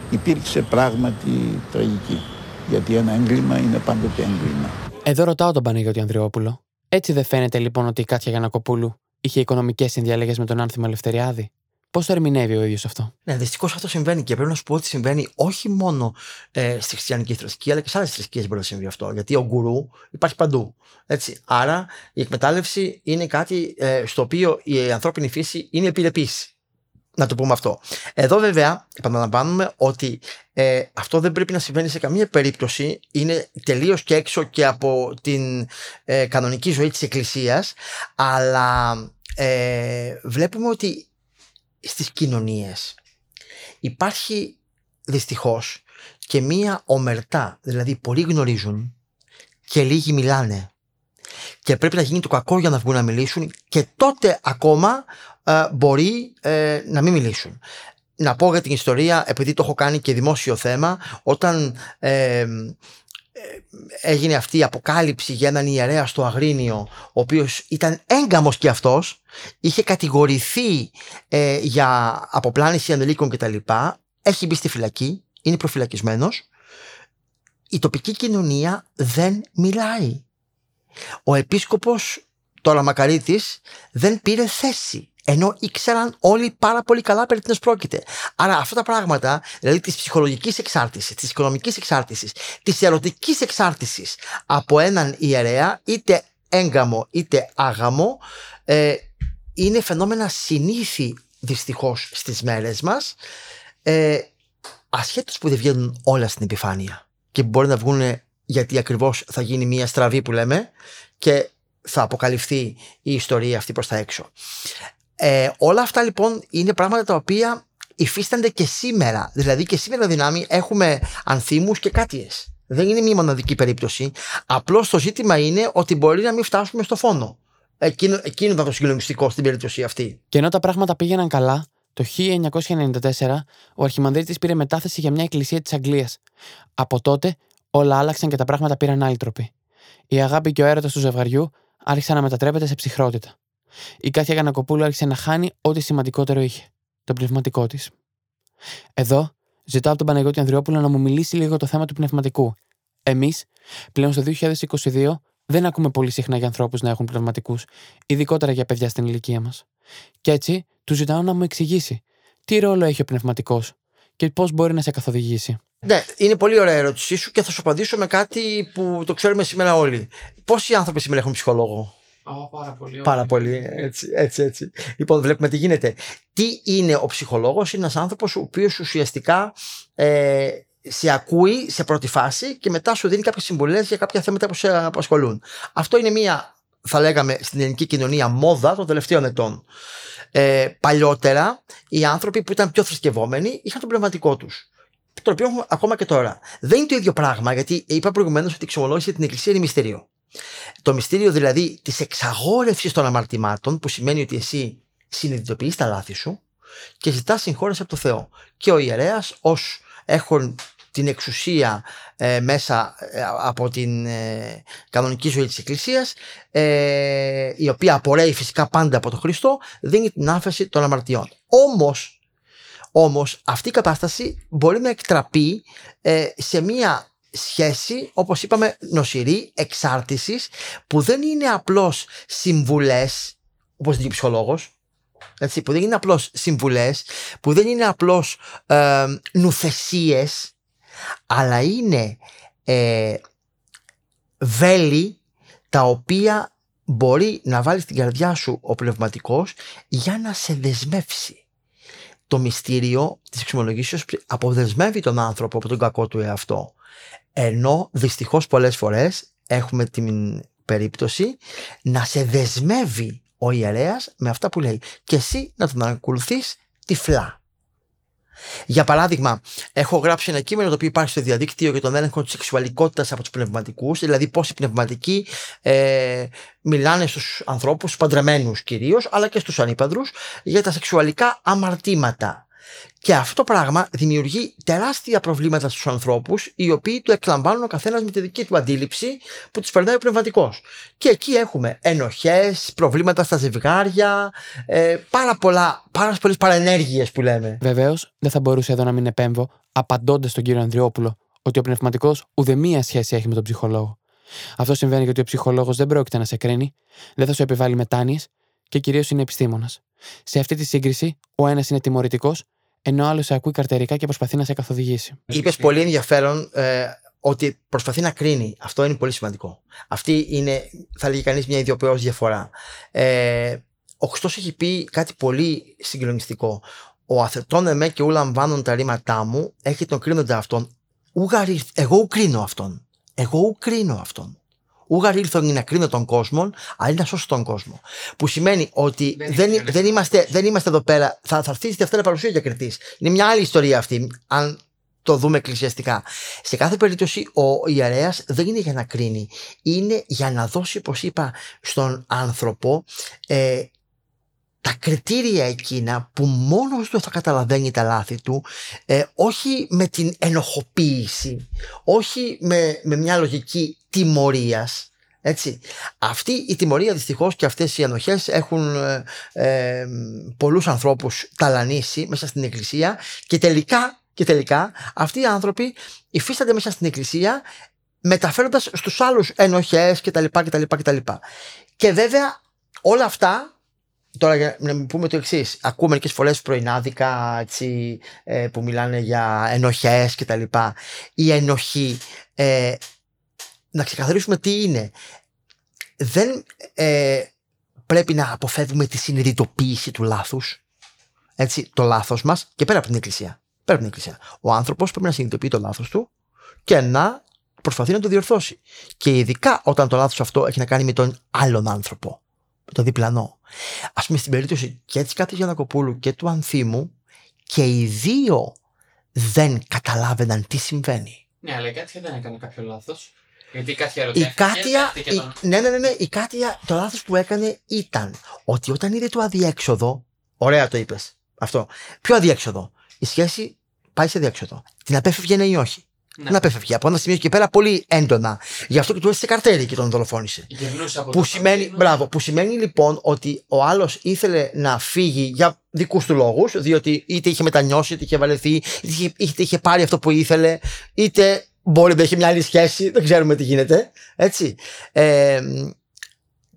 υπήρξε πράγματι τραγική. Γιατί ένα έγκλημα είναι πάντοτε έγκλημα. Εδώ ρωτάω τον Παναγιώτη Ανδριόπουλο. Έτσι δεν φαίνεται λοιπόν ότι η Κάτια Γιανακοπούλου είχε οικονομικές συνδιαλέγε με τον Άνθιμο Ελευθεριάδη. Πώς το ερμηνεύει ο ίδιος αυτό; Ναι, δυστυχώς αυτό συμβαίνει και πρέπει να σου πω ότι συμβαίνει όχι μόνο ε, στη χριστιανική θρησκεία, αλλά και σε άλλες θρησκείες μπορεί να συμβεί αυτό. Γιατί ο γκουρού υπάρχει παντού. Έτσι. Άρα η εκμετάλλευση είναι κάτι ε, στο οποίο η ανθρώπινη φύση είναι επιρρεπή. Να το πούμε αυτό. Εδώ βέβαια επαναλαμβάνουμε ότι ε, αυτό δεν πρέπει να συμβαίνει σε καμία περίπτωση. Είναι τελείως και έξω και από την ε, κανονική ζωή της Εκκλησίας. Αλλά ε, βλέπουμε ότι στις κοινωνίες υπάρχει δυστυχώς και μία ομερτά. Δηλαδή πολλοί γνωρίζουν και λίγοι μιλάνε. Και πρέπει να γίνει το κακό για να βγουν να μιλήσουν και τότε ακόμα ε, μπορεί ε, να μην μιλήσουν. Να πω για την ιστορία, επειδή το έχω κάνει και δημόσιο θέμα, όταν ε, έγινε αυτή η αποκάλυψη για έναν ιερέα στο Αγρίνιο, ο οποίος ήταν έγκαμος και αυτός, είχε κατηγορηθεί για αποπλάνηση ανελίκων κτλ. Έχει μπει στη φυλακή, είναι προφυλακισμένος. Η τοπική κοινωνία δεν μιλάει. Ο επίσκοπος τώρα Μακαρίτης δεν πήρε θέση ενώ ήξεραν όλοι πάρα πολύ καλά περί τίνος πρόκειται. Άρα αυτά τα πράγματα, δηλαδή της ψυχολογικής εξάρτησης, της οικονομικής εξάρτησης, της ερωτικής εξάρτησης από έναν ιερέα, είτε έγκαμο είτε άγαμο, ε, είναι φαινόμενα συνήθι δυστυχώς στις μέρες μας, ε, ασχέτως που δεν βγαίνουν όλα στην επιφάνεια και μπορεί να βγουν γιατί ακριβώς θα γίνει μια στραβή που λέμε και θα αποκαλυφθεί η ιστορία αυτή προς τα έξω. Ε, όλα αυτά λοιπόν είναι πράγματα τα οποία υφίστανται και σήμερα. Δηλαδή και σήμερα δυνάμει έχουμε ανθίμους και κάτιες. Δεν είναι μια μοναδική περίπτωση. Απλώς το ζήτημα είναι ότι μπορεί να μην φτάσουμε στο φόνο. Εκείνο, εκείνο ήταν το συγκλονιστικό στην περίπτωση αυτή. Και ενώ τα πράγματα πήγαιναν καλά, το 1994 ο Αρχιμανδρίτης πήρε μετάθεση για μια εκκλησία της Αγγλίας. Από τότε όλα άλλαξαν και τα πράγματα πήραν άλλη τροπή. Η αγάπη και ο έρωτας του ζευγαριού άρχισαν να μετατρέπεται σε ψυχρότητα. Η Κάθια Γανακοπούλου άρχισε να χάνει ό,τι σημαντικότερο είχε. Το πνευματικό της. Εδώ ζητάω από τον Παναγιώτη Ανδριόπουλο να μου μιλήσει λίγο το θέμα του πνευματικού. Εμείς, πλέον στο 2022, δεν ακούμε πολύ συχνά για ανθρώπους να έχουν πνευματικούς, ειδικότερα για παιδιά στην ηλικία μας. Και έτσι, του ζητάω να μου εξηγήσει τι ρόλο έχει ο πνευματικός και πώς μπορεί να σε καθοδηγήσει. Ναι, είναι πολύ ωραία ερώτησή σου και θα σου απαντήσω με κάτι που το ξέρουμε σήμερα όλοι. Πόσοι άνθρωποι σήμερα έχουν ψυχολόγο; Oh, πάρα πολύ. Πάρα πολύ. Έτσι, έτσι, έτσι. Λοιπόν, βλέπουμε τι γίνεται. Τι είναι ο ψυχολόγος, είναι ένας άνθρωπος ο οποίος ουσιαστικά ε, σε ακούει σε πρώτη φάση και μετά σου δίνει κάποιες συμβουλές για κάποια θέματα που σε απασχολούν. Αυτό είναι μια, θα λέγαμε, στην ελληνική κοινωνία μόδα των τελευταίων ετών. Ε, παλιότερα, οι άνθρωποι που ήταν πιο θρησκευόμενοι είχαν το πνευματικό τους το οποίο έχουμε ακόμα και τώρα. Δεν είναι το ίδιο πράγμα, γιατί είπα προηγουμένως ότι η εξομολόγηση την Εκκλησία είναι μυστήριο. Το μυστήριο δηλαδή της εξαγόρευσης των αμαρτημάτων, που σημαίνει ότι εσύ συνειδητοποιείς τα λάθη σου και ζητάς συγχώρεση από το Θεό. Και ο ιερέας, ως έχουν την εξουσία ε, μέσα ε, από την ε, κανονική ζωή της Εκκλησίας η οποία απορρέει φυσικά πάντα από τον Χριστό δίνει την άφεση των αμαρτιών. Όμως όμως αυτή η κατάσταση μπορεί να εκτραπεί ε, σε μία σχέση, όπως είπαμε, νοσηρή, εξάρτησης, που δεν είναι απλώς συμβουλές, όπως λέει ο ψυχολόγος, έτσι, που δεν είναι απλώς συμβουλές, που δεν είναι απλώς ε, νουθεσίες, αλλά είναι ε, βέλη τα οποία μπορεί να βάλει στην καρδιά σου ο πνευματικός για να σε δεσμεύσει το μυστήριο της εξομολογήσεως αποδεσμεύει τον άνθρωπο από τον κακό του εαυτό. Ενώ δυστυχώς πολλές φορές έχουμε την περίπτωση να σε δεσμεύει ο ιερέας με αυτά που λέει και εσύ να τον ακολουθείς τυφλά. Για παράδειγμα, έχω γράψει ένα κείμενο το οποίο υπάρχει στο διαδίκτυο για τον έλεγχο της σεξουαλικότητας από τους πνευματικούς, δηλαδή πώς οι πνευματικοί ε, μιλάνε στους ανθρώπους, στου παντρεμένους κυρίως, αλλά και στους ανήπαντρους, για τα σεξουαλικά αμαρτήματα. Και αυτό το πράγμα δημιουργεί τεράστια προβλήματα στους ανθρώπους οι οποίοι του εκλαμβάνουν ο καθένας με τη δική του αντίληψη που τους περνάει ο πνευματικός. Και εκεί έχουμε ενοχές, προβλήματα στα ζευγάρια, ε, πάρα, πολλά, πάρα πολλές παρενέργειες που λέμε. Βεβαίως, δεν θα μπορούσε εδώ να μην επέμβω, απαντώντας στον κύριο Ανδριόπουλο, ότι ο πνευματικός ουδεμία σχέση έχει με τον ψυχολόγο. Αυτό συμβαίνει γιατί ο ψυχολόγος δεν πρόκειται να σε κρίνει, δεν θα σου επιβάλλει μετάνοιες και κυρίως είναι επιστήμονας. Σε αυτή τη σύγκριση, ο ένας είναι τιμωρητικός, ενώ ο άλλος σε ακούει καρτερικά και προσπαθεί να σε καθοδηγήσει. Είπες πολύ ενδιαφέρον ε, ότι προσπαθεί να κρίνει. Αυτό είναι πολύ σημαντικό. Αυτή είναι, θα λέγει κανείς, μια ιδιοποιώ διαφορά. Ε, ο Χριστός έχει πει κάτι πολύ συγκλονιστικό. Ο αθετών εμέ και ου λαμβάνουν τα ρήματά μου, έχει τον κρίνοντα αυτόν. Ουγαρι, εγώ ου κρίνω αυτόν. Εγώ ου κρίνω αυτόν. Ούγαρ ήρθον να κρίνω τον κόσμο, αλλά να σώσω τον κόσμο. Που σημαίνει ότι δεν, δεν, είμαστε, δεν είμαστε εδώ πέρα. Θα, θα έρθει αυτή η παρουσία για κριτή. Είναι μια άλλη ιστορία αυτή, αν το δούμε εκκλησιαστικά. Σε κάθε περίπτωση, ο ιερέας δεν είναι για να κρίνει. Είναι για να δώσει, όπως είπα, στον άνθρωπο ε, τα κριτήρια εκείνα που μόνος του θα καταλαβαίνει τα λάθη του ε, όχι με την ενοχοποίηση όχι με, με μια λογική τιμωρίας έτσι. Αυτή η τιμωρία δυστυχώς και αυτές οι ενοχές έχουν ε, ε, πολλούς ανθρώπους ταλανίσει μέσα στην εκκλησία και τελικά, και τελικά αυτοί οι άνθρωποι υφίστανται μέσα στην εκκλησία μεταφέροντας στους άλλους ενοχές κτλ. κτλ, κτλ. Και βέβαια όλα αυτά Τώρα για να πούμε το εξής. Ακούω μερικές φορές πρωινάδικα έτσι, ε, που μιλάνε για ενοχές κτλ. Η ενοχή, ε, να ξεκαθαρίσουμε τι είναι. Δεν ε, πρέπει να αποφεύγουμε τη συνειδητοποίηση του λάθους. Έτσι, το λάθος μας και πέρα από την εκκλησία. Πέρα από την εκκλησία. Ο άνθρωπος πρέπει να συνειδητοποιεί το λάθος του και να προσπαθεί να το διορθώσει. Και ειδικά όταν το λάθος αυτό έχει να κάνει με τον άλλον άνθρωπο το διπλανό. Α πούμε στην περίπτωση και της Κάτι Γιανακοπούλου και του Ανθίμου και οι δύο δεν καταλάβαιναν τι συμβαίνει. Ναι, αλλά η Κάτια δεν έκανε κάποιο λάθος. Γιατί η Κάτια Η Κάτια, η, ναι, ναι, ναι, ναι, η Κάτια το λάθος που έκανε ήταν ότι όταν είδε το αδιέξοδο, ωραία το είπες αυτό, ποιο αδιέξοδο, η σχέση πάει σε αδιέξοδο. Την απέφευγε ναι ή όχι. Ναι. Να απέφευγε από ένα σημείο και πέρα πολύ έντονα. Γι' αυτό και του έστησε καρτέρι και τον δολοφόνησε. Που σημαίνει, μπράβο, που σημαίνει λοιπόν ότι ο άλλος ήθελε να φύγει για δικούς του λόγους, διότι είτε είχε μετανιώσει, είτε είχε βαλεθεί, είτε, είτε είχε πάρει αυτό που ήθελε, είτε μπορεί να έχει μια άλλη σχέση, δεν ξέρουμε τι γίνεται. Έτσι. Ε,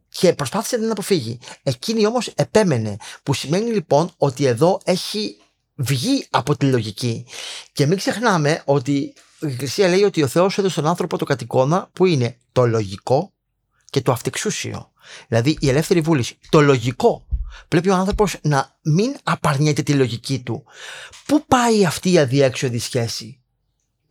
και προσπάθησε να αποφύγει. Εκείνη όμως επέμενε. Που σημαίνει λοιπόν ότι εδώ έχει βγει από τη λογική. Και μην ξεχνάμε ότι η Εκκλησία λέει ότι ο Θεός έδωσε στον άνθρωπο το κατοικώνα που είναι το λογικό και το αυτεξούσιο. Δηλαδή η ελεύθερη βούληση. Το λογικό. Πρέπει ο άνθρωπος να μην απαρνιέται τη λογική του. Πού πάει αυτή η αδιέξοδη σχέση;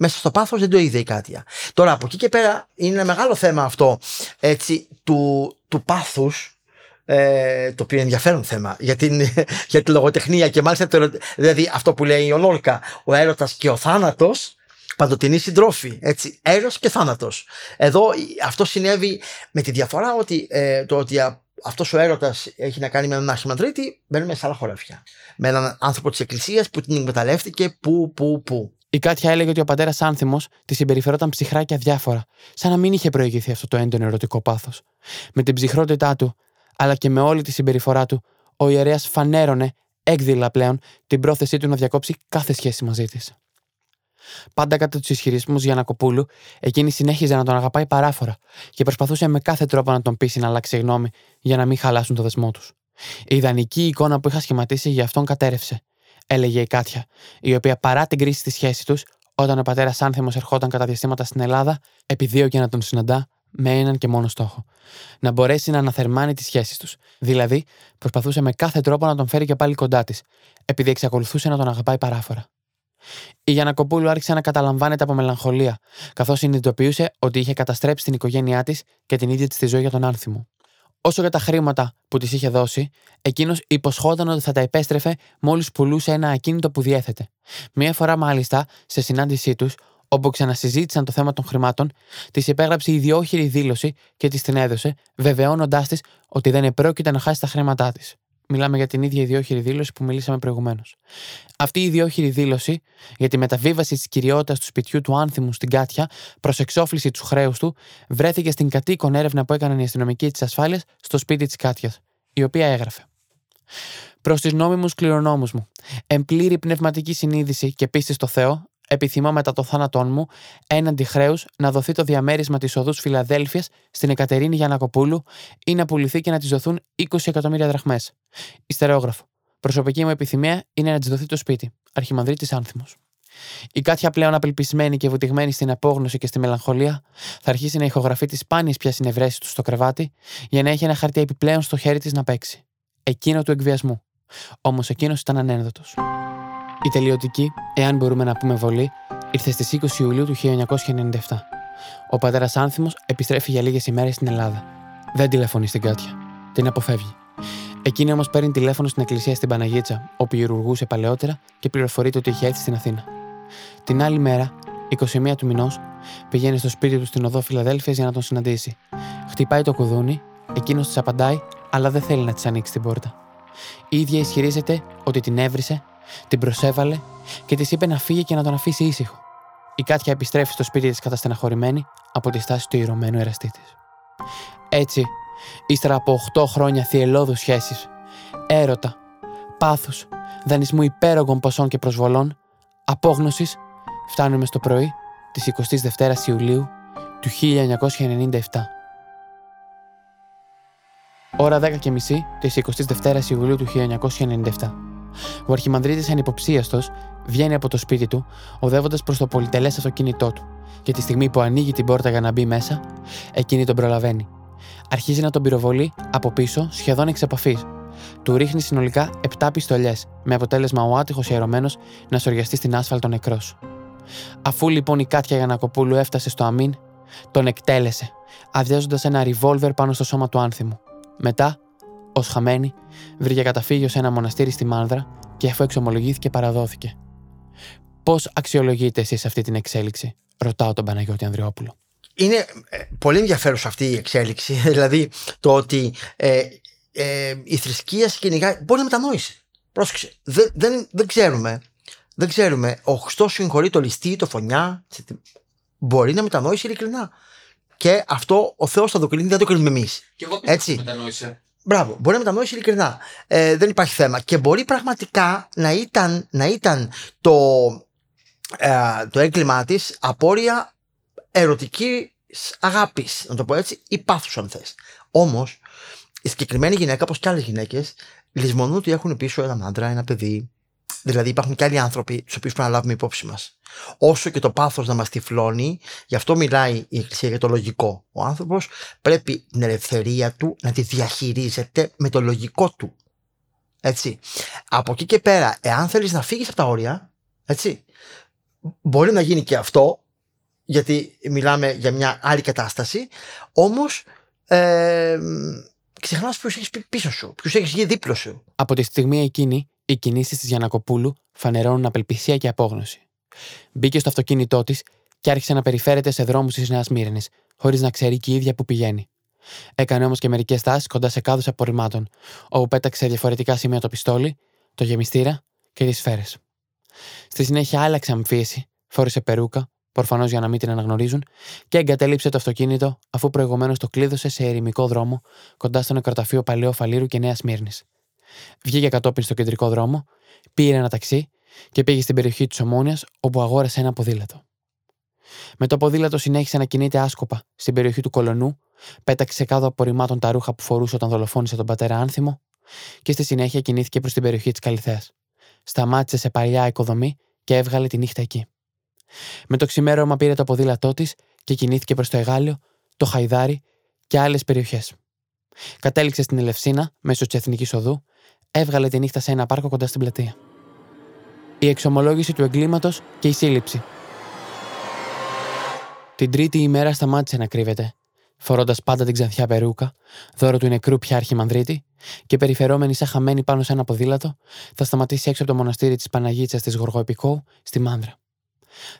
Μέσα στο πάθος δεν το είδε η Κάτια. Τώρα από εκεί και πέρα είναι ένα μεγάλο θέμα αυτό έτσι, του, του πάθους ε, το οποίο είναι ενδιαφέρον θέμα για, την, για τη λογοτεχνία και μάλιστα το, δηλαδή αυτό που λέει ο Λόρκα ο έρωτας και ο θάνατος παντοτινή συντρόφη. Έτσι, έρος και θάνατος. Εδώ αυτό συνέβη με τη διαφορά ότι ε, το ότι αυτός ο έρωτας έχει να κάνει με έναν αρχιμαντρίτη, μπαίνουμε σε άλλα χωράφια. Με έναν άνθρωπο της εκκλησίας που την εκμεταλλεύτηκε που, που, που. Η Κάτια έλεγε ότι ο πατέρας Άνθιμος τη συμπεριφερόταν ψυχρά και αδιάφορα, σαν να μην είχε προηγηθεί αυτό το έντονο ερωτικό πάθος. Με την ψυχρότητά του, αλλά και με όλη τη συμπεριφορά του, ο ιερέας φανέρωνε, έκδηλα πλέον, την πρόθεσή του να διακόψει κάθε σχέση μαζί της. Πάντα κατά τους ισχυρισμούς Γιανακοπούλου, εκείνη συνέχιζε να τον αγαπάει παράφορα και προσπαθούσε με κάθε τρόπο να τον πείσει να αλλάξει γνώμη για να μην χαλάσουν το δεσμό τους. Η ιδανική εικόνα που είχα σχηματίσει για αυτόν κατέρευσε, έλεγε η Κάτια, η οποία παρά την κρίση στη σχέση τους, όταν ο πατέρας Άνθιμο ερχόταν κατά διαστήματα στην Ελλάδα, επιδίωκε να τον συναντά με έναν και μόνο στόχο. Να μπορέσει να αναθερμάνει τις σχέσεις τους. Δηλαδή, προσπαθούσε με κάθε τρόπο να τον φέρει και πάλι κοντά της, επειδή εξακολουθούσε να τον αγαπάει παράφορα. Η Γιανακοπούλου άρχισε να καταλαμβάνεται από μελαγχολία, καθώς συνειδητοποιούσε ότι είχε καταστρέψει την οικογένειά της και την ίδια της τη ζωή για τον άνθιμο. Όσο για τα χρήματα που της είχε δώσει, εκείνος υποσχόταν ότι θα τα επέστρεφε μόλις πουλούσε ένα ακίνητο που διέθετε. Μία φορά μάλιστα, σε συνάντησή τους, όπου ξανασυζήτησαν το θέμα των χρημάτων, της υπέγραψε ιδιόχειρη δήλωση και της την έδωσε, βεβαιώνοντάς της ότι δεν επρόκειται να χάσει τα χρήματά της. Μιλάμε για την ίδια ιδιόχειρη δήλωση που μιλήσαμε προηγουμένως. Αυτή η ιδιόχειρη δήλωση για τη μεταβίβαση της κυριότητας του σπιτιού του άνθιμου στην Κάτια προς εξόφληση τους χρέους του βρέθηκε στην κατοίκον έρευνα που έκαναν οι αστυνομικοί της ασφάλειας στο σπίτι της Κάτιας, η οποία έγραφε. Προς τους νόμιμους κληρονόμους μου, εμπλήρη πνευματική συνείδηση και πίστη στο Θεό, επιθυμώ μετά το θάνατό μου, έναντι χρέους, να δοθεί το διαμέρισμα της οδούς Φιλαδέλφιας στην Εκατερίνη Γιανακοπούλου ή να πουληθεί και να της δοθούν 20 εκατομμύρια δραχμές. Ιστερόγραφο. Προσωπική μου επιθυμία είναι να της δοθεί το σπίτι. Αρχιμανδρίτης Άνθιμος. Η Κάτια πλέον απελπισμένη και βουτυγμένη στην απόγνωση και στη μελαγχολία, θα αρχίσει να ηχογραφεί τις σπάνιες πια συνευρέσεις του στο κρεβάτι για να έχει ένα χαρτί επιπλέον στο χέρι της να παίξει. Εκείνο του εκβιασμού. Όμως εκείνος ήταν ανένδοτος. Η τελειωτική, εάν μπορούμε να πούμε βολή, ήρθε στις 20 Ιουλίου του 1997. Ο πατέρας Άνθιμος επιστρέφει για λίγες ημέρες στην Ελλάδα. Δεν τηλεφωνεί στην Κάτια. Την αποφεύγει. Εκείνη όμως παίρνει τηλέφωνο στην εκκλησία στην Παναγίτσα, όπου γυρουργούσε παλαιότερα και πληροφορείται ότι είχε έρθει στην Αθήνα. Την άλλη μέρα, 21 του μηνός, πηγαίνει στο σπίτι του στην οδό Φιλαδέλφια για να τον συναντήσει. Χτυπάει το κουδούνι, εκείνος της απαντάει, αλλά δεν θέλει να της ανοίξει την πόρτα. Η ίδια ισχυρίζεται ότι την έβρισε, την προσέβαλε και της είπε να φύγει και να τον αφήσει ήσυχο. Η Κάτια επιστρέφει στο σπίτι της καταστεναχωρημένη από τη στάση του ηρωμένου εραστή της. Έτσι, ύστερα από 8 χρόνια θυελώδους σχέσει, έρωτα, πάθους, δανεισμού υπέρογων ποσών και προσβολών, απόγνωσης, φτάνουμε στο πρωί της 22η Ιουλίου του 1997. Ώρα 10 και μισή της 22η Ιουλίου του 1997. Ο Αρχιμανδρίτης ανυποψίαστος βγαίνει από το σπίτι του, οδεύοντας προς το πολυτελές αυτοκίνητό του, και τη στιγμή που ανοίγει την πόρτα για να μπει μέσα, εκείνη τον προλαβαίνει. Αρχίζει να τον πυροβολεί από πίσω, σχεδόν εξ επαφής. Του ρίχνει συνολικά 7 πιστολιές, με αποτέλεσμα ο άτυχος ιερωμένο να σοριαστεί στην άσφαλτο νεκρό. Αφού λοιπόν η Κάτια Γιανακοπούλου έφτασε στο αμήν, τον εκτέλεσε, αδειάζοντας ένα ριβόλβερ πάνω στο σώμα του άνθιμου. Μετά, ως χαμένη, βρήκε καταφύγιο σε ένα μοναστήρι στη Μάνδρα και αφού εξομολογήθηκε παραδόθηκε. Πώς αξιολογείτε εσείς αυτή την εξέλιξη, ρωτάω τον Παναγιώτη Ανδριόπουλο. Είναι ε, πολύ ενδιαφέρουσα αυτή η εξέλιξη. δηλαδή το ότι ε, ε, η θρησκεία κυνηγάει. Μπορεί να μετανόησε. Πρόσεξε. Δεν, δεν, δεν ξέρουμε. Δεν ξέρουμε. Ο Χριστός συγχωρεί το ληστή, το φωνιά. Μπορεί να μετανόησε ειλικρινά. Και αυτό ο Θεός θα το κρίνει, δεν το κρίνουμε εμείς. Και εγώ Έτσι. μετανόησε; Μπράβο, μπορεί να μετανόησε ειλικρινά. Ε, δεν υπάρχει θέμα. Και μπορεί πραγματικά να ήταν, να ήταν το, ε, το έγκλημά της απόρρια ερωτικής αγάπης, να το πω έτσι, ή πάθους, αν θες. Όμως, η συγκεκριμένη γυναίκα, όπως και άλλες γυναίκες, λησμονούν ότι έχουν πίσω έναν άντρα, ένα παιδί. Δηλαδή, υπάρχουν και άλλοι άνθρωποι, του οποίους πρέπει να λάβουμε υπόψη μας. Όσο και το πάθος να μας τυφλώνει, γι' αυτό μιλάει η Εκκλησία για το λογικό. Ο άνθρωπος πρέπει την ελευθερία του να τη διαχειρίζεται με το λογικό του. Έτσι. Από εκεί και πέρα, εάν θέλεις να φύγεις από τα όρια, έτσι, μπορεί να γίνει και αυτό, γιατί μιλάμε για μια άλλη κατάσταση, όμως ε, ξεχνάς ποιου έχεις πίσω σου, ποιου έχεις γίνει δίπλο σου. Από τη στιγμή εκείνη, οι κινήσεις της Γιανακοπούλου φανερώνουν απελπισία και απόγνωση. Μπήκε στο αυτοκίνητό της και άρχισε να περιφέρεται σε δρόμους της Νέας Μύρνη, χωρίς να ξέρει και η ίδια που πηγαίνει. Έκανε όμως και μερικές στάσεις κοντά σε κάδους απορριμμάτων, όπου πέταξε διαφορετικά σημεία το πιστόλι, το γεμιστήρα και τις σφαίρες. Στη συνέχεια άλλαξε αμφίεση, φόρησε περούκα, προφανώς για να μην την αναγνωρίζουν, και εγκατέλειψε το αυτοκίνητο αφού προηγουμένως το κλείδωσε σε ερημικό δρόμο κοντά στο νεκροταφείο Παλαιό Φαλήρου και Νέας Μύρνης. Βγήκε κατόπιν στο κεντρικό δρόμο, πήρε ένα ταξί και πήγε στην περιοχή της Ομόνιας όπου αγόρασε ένα ποδήλατο. Με το ποδήλατο συνέχισε να κινείται άσκοπα στην περιοχή του Κολονού, πέταξε κάτω απορριμμάτων τα ρούχα που φορούσε όταν δολοφόνησε τον πατέρα Άνθιμο και στη συνέχεια κινήθηκε προς την περιοχή της Καλυθέας. Σταμάτησε σε παλιά οικοδομή και έβγαλε τη νύχτα εκεί. Με το ξημέρωμα πήρε το ποδήλατό της και κινήθηκε προς το Εγάλιο, το Χαϊδάρι και άλλες περιοχές. Κατέληξε στην Ελευσίνα μέσω της Εθνικής Οδού, έβγαλε τη νύχτα σε ένα πάρκο κοντά στην πλατεία. Η εξομολόγηση του εγκλήματος και η σύλληψη. Την τρίτη ημέρα σταμάτησε να κρύβεται, φορώντας πάντα την ξανθιά περούκα, δώρο του νεκρού πια αρχιμανδρίτη, και περιφερόμενη σαν χαμένη πάνω σε ένα ποδήλατο, θα σταματήσει έξω από το μοναστήρι της Παναγίτσα της Γοργοεπικού στη Μάνδρα.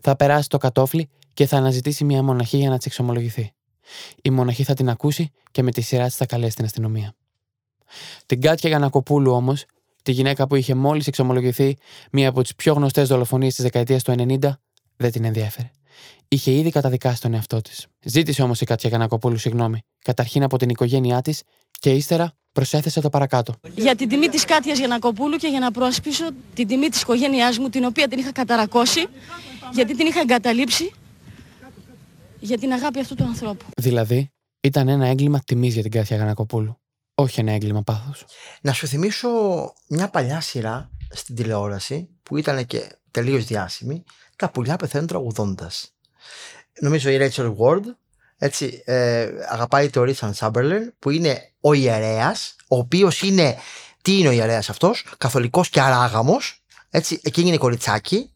Θα περάσει το κατόφλι και θα αναζητήσει μια μοναχή για να της εξομολογηθεί. Η μοναχή θα την ακούσει και με τη σειρά της θα καλέσει την αστυνομία. Την Κάτια Γιανακοπούλου όμως, τη γυναίκα που είχε μόλις εξομολογηθεί μία από τις πιο γνωστές δολοφονίες της δεκαετίας του 90, δεν την ενδιέφερε. Είχε ήδη καταδικάσει τον εαυτό της. Ζήτησε όμως η Κάτια Γιανακοπούλου συγγνώμη, καταρχήν από την οικογένειά της και ύστερα προσέθεσε το παρακάτω. Για την τιμή της Κάτιας Γιανακοπούλου και για να προασπίσω την τιμή της οικογένειάς μου, την οποία την είχα καταρακώσει, γιατί την είχα εγκαταλείψει, για την αγάπη αυτού του ανθρώπου. Δηλαδή, ήταν ένα έγκλημα τιμής για την Κάτια Γιανακοπούλου. Όχι ένα έγκλημα πάθου. Να σου θυμίσω μια παλιά σειρά στην τηλεόραση που ήταν και τελείως διάσημη. Τα πουλιά πεθαίνουν τραγουδώντας. Νομίζω η Rachel Ward έτσι, ε, αγαπάει το Ρίτσαν Σάμπερλεν που είναι ο ιερέας ο οποίος είναι τι είναι ο ιερέας αυτός καθολικός και αράγαμος έτσι, εκείνη είναι κοριτσάκι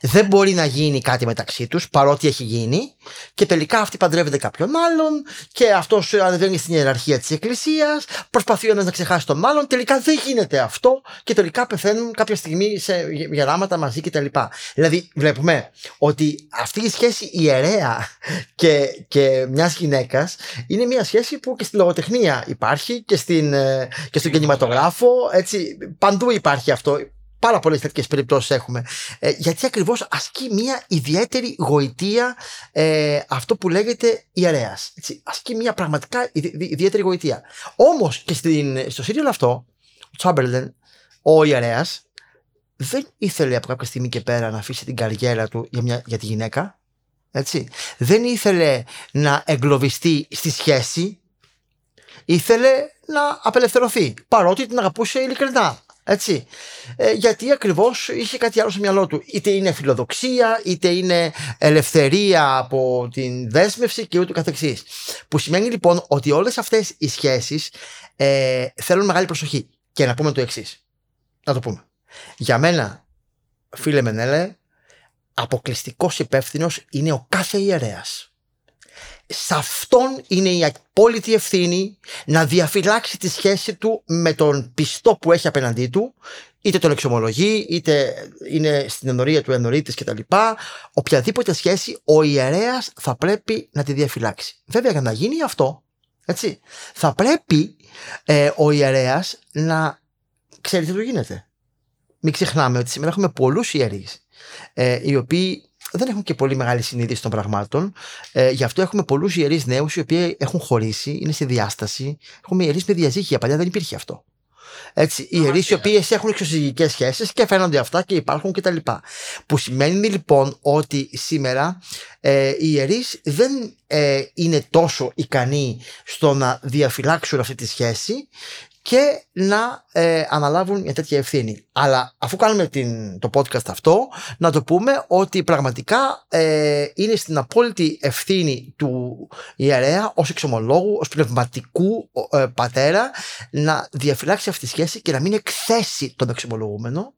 δεν μπορεί να γίνει κάτι μεταξύ τους παρότι έχει γίνει και τελικά αυτή παντρεύεται κάποιον άλλον και αυτός ανεβαίνει στην ιεραρχία της εκκλησίας προσπαθεί ο ένας να ξεχάσει τον άλλον τελικά δεν γίνεται αυτό και τελικά πεθαίνουν κάποια στιγμή σε γεράματα μαζί κτλ. Δηλαδή βλέπουμε ότι αυτή η σχέση ιερέα και, και μιας γυναίκας είναι μια σχέση που και στη λογοτεχνία υπάρχει και, στην, ε, και στον κινηματογράφο έτσι, παντού υπάρχει αυτό Πάρα πολλές τέτοιες περιπτώσεις έχουμε. Ε, γιατί ακριβώς ασκεί μια ιδιαίτερη γοητεία ε, αυτό που λέγεται ιερέα. Ασκεί μια πραγματικά ιδιαίτερη γοητεία. Όμως και στην, στο σύριαλ αυτό, ο Τσάμπερλεν, ο ιερέας, δεν ήθελε από κάποια στιγμή και πέρα να αφήσει την καριέρα του για, μια, για τη γυναίκα. Έτσι. Δεν ήθελε να εγκλωβιστεί στη σχέση. Ήθελε να απελευθερωθεί. Παρότι την αγαπούσε ειλικρινά. Έτσι. Ε, γιατί ακριβώς είχε κάτι άλλο στο μυαλό του. Είτε είναι φιλοδοξία, είτε είναι ελευθερία από την δέσμευση και ούτω καθεξής. Που σημαίνει λοιπόν ότι όλες αυτές οι σχέσεις ε, θέλουν μεγάλη προσοχή. Και να πούμε το εξής. Να το πούμε. Για μένα, φίλε Μενέλε, αποκλειστικός υπεύθυνος είναι ο κάθε ιερέας σε αυτόν είναι η απόλυτη ευθύνη να διαφυλάξει τη σχέση του με τον πιστό που έχει απέναντί του, είτε τον εξομολογεί, είτε είναι στην ενορία του ενορίτης κτλ. Οποιαδήποτε σχέση, ο ιερέας θα πρέπει να τη διαφυλάξει. Βέβαια, για να γίνει αυτό, έτσι, θα πρέπει ε, ο ιερέας να ξέρει τι του γίνεται. Μην ξεχνάμε ότι σήμερα έχουμε πολλούς ιερείς, ε, οι οποίοι δεν έχουν και πολύ μεγάλη συνείδηση των πραγμάτων. Ε, γι' αυτό έχουμε πολλούς ιερείς νέους οι οποίοι έχουν χωρίσει, είναι σε διάσταση. Έχουμε ιερείς με διαζύγια. Παλιά δεν υπήρχε αυτό. Έτσι, οι ιερείς οι οποίε έχουν εξωσυγικές σχέσεις και φαίνονται αυτά και υπάρχουν κτλ. Που σημαίνει λοιπόν ότι σήμερα ε, οι ιερείς δεν ε, είναι τόσο ικανοί στο να διαφυλάξουν αυτή τη σχέση και να ε, αναλάβουν μια τέτοια ευθύνη. Αλλά αφού κάνουμε την, το podcast αυτό, να το πούμε ότι πραγματικά ε, είναι στην απόλυτη ευθύνη του ιερέα ως εξομολόγου, ως πνευματικού ε, πατέρα να διαφυλάξει αυτή τη σχέση και να μην εκθέσει τον εξομολογούμενο,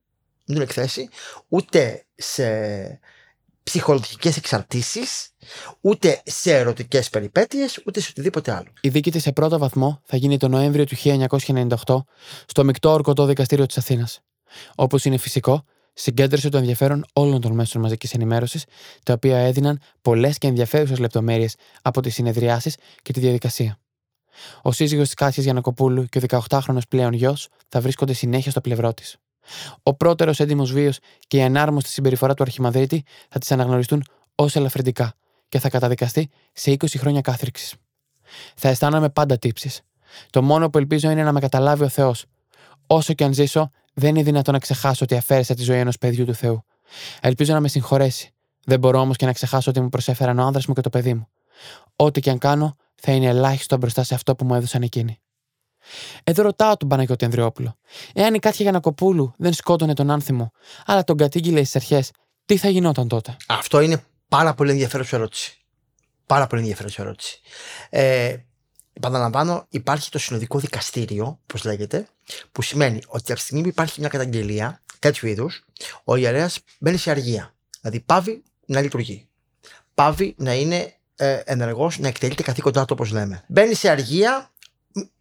μην τον εκθέσει ούτε σε ψυχολογικές εξαρτήσεις, ούτε σε ερωτικές περιπέτειες, ούτε σε οτιδήποτε άλλο. Η δίκη της σε πρώτο βαθμό θα γίνει το Νοέμβριο του 1998 στο Μικτό Ορκωτό Δικαστήριο της Αθήνας. Όπως είναι φυσικό, συγκέντρωσε το ενδιαφέρον όλων των μέσων μαζικής ενημέρωσης, τα οποία έδιναν πολλές και ενδιαφέρουσες λεπτομέρειες από τις συνεδριάσεις και τη διαδικασία. Ο σύζυγος της Κάτια Γιανακοπούλου και ο 18χρονο πλέον γιος θα βρίσκονται συνέχεια στο πλευρό της. Ο πρώτερος έντιμος βίος και η ενάρμοστη συμπεριφορά του Αρχιμαδρίτη θα τις αναγνωριστούν ως ελαφρυντικά και θα καταδικαστεί σε 20 χρόνια κάθριξης. Θα αισθάνομαι πάντα τύψει. Το μόνο που ελπίζω είναι να με καταλάβει ο Θεός. Όσο και αν ζήσω, δεν είναι δυνατόν να ξεχάσω ότι αφαίρεσα τη ζωή ενός παιδιού του Θεού. Ελπίζω να με συγχωρέσει. Δεν μπορώ όμως και να ξεχάσω ότι μου προσέφεραν ο άνδρας μου και το παιδί μου. Ό,τι και αν κάνω, θα είναι ελάχιστο μπροστά σε αυτό που μου έδωσαν εκείνοι. Εδώ ρωτάω τον Παναγιώτη Ανδριόπουλο. Εάν η Κάτια Γιανακοπούλου δεν σκότωνε τον άνθιμο, αλλά τον κατήγγειλε στις αρχές, τι θα γινόταν τότε; Αυτό είναι πάρα πολύ ενδιαφέρουσα ερώτηση. Πάρα πολύ ενδιαφέρουσα ερώτηση. Ε, επαναλαμβάνω, υπάρχει το συνοδικό δικαστήριο, όπως λέγεται, που σημαίνει ότι από τη στιγμή που υπάρχει μια καταγγελία τέτοιου είδους, ο ιερέας μπαίνει σε αργία. Δηλαδή πάβει να λειτουργεί. Πάβει να είναι ε, ενεργός, να εκτελεί τα καθήκοντά του, όπως λέμε. Μπαίνει σε αργία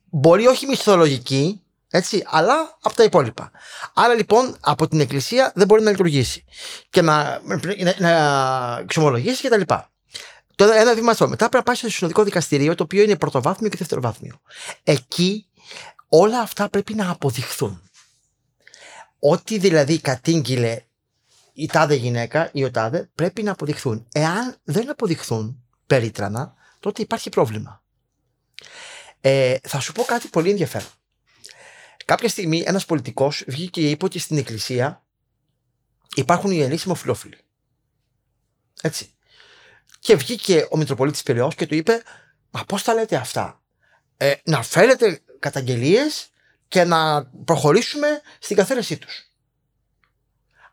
μπορεί όχι μισθολογική, έτσι, αλλά από τα υπόλοιπα. Άρα λοιπόν από την εκκλησία δεν μπορεί να λειτουργήσει και να, να, να ξομολογήσει κτλ. Το ένα βήμα αυτό. Μετά πρέπει να πάει στο συνοδικό δικαστηρίο, το οποίο είναι πρωτοβάθμιο και δευτεροβάθμιο. Εκεί Όλα αυτά πρέπει να αποδειχθούν. Ό,τι δηλαδή κατήγγειλε η τάδε γυναίκα ή ο τάδε πρέπει να αποδειχθούν. Εάν δεν αποδειχθούν περίτρανα, τότε υπάρχει πρόβλημα. Ε, θα σου πω κάτι πολύ ενδιαφέρον. Κάποια στιγμή ένας πολιτικός βγήκε και είπε ότι στην εκκλησία υπάρχουν οι ιερείς φιλόφιλοι. Έτσι. Και βγήκε ο Μητροπολίτης Πυραιός και του είπε «Μα πώς τα λέτε αυτά, ε, να φέρετε καταγγελίες και να προχωρήσουμε στην καθαίρεσή τους».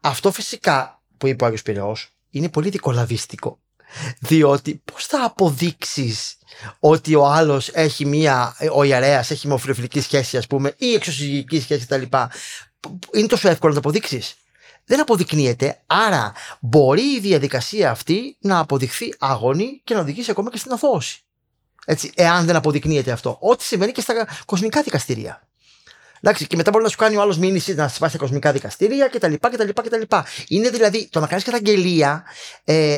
Αυτό φυσικά που είπε ο Άγιος Πυραιός είναι πολύ δικολαβίστικο. Διότι πώς θα αποδείξεις ότι ο άλλος έχει μία, ο ιερέας έχει μοφιλοφιλική σχέση ας πούμε ή εξωσυγική σχέση κτλ. Είναι τόσο εύκολο να το αποδείξεις. Δεν αποδεικνύεται, άρα μπορεί η διαδικασία αυτή να αποδειχθεί αγωνή και να οδηγήσει ακόμα και στην αθώωση. Έτσι, εάν δεν αποδεικνύεται αυτό. Ό,τι συμβαίνει και στα κοσμικά δικαστήρια. Εντάξει, και μετά μπορεί να σου κάνει ο άλλος μήνυση να σπάσει τα κοσμικά δικαστήρια κτλ. κτλ, κτλ. Είναι δηλαδή το να κάνεις καταγγελία ε,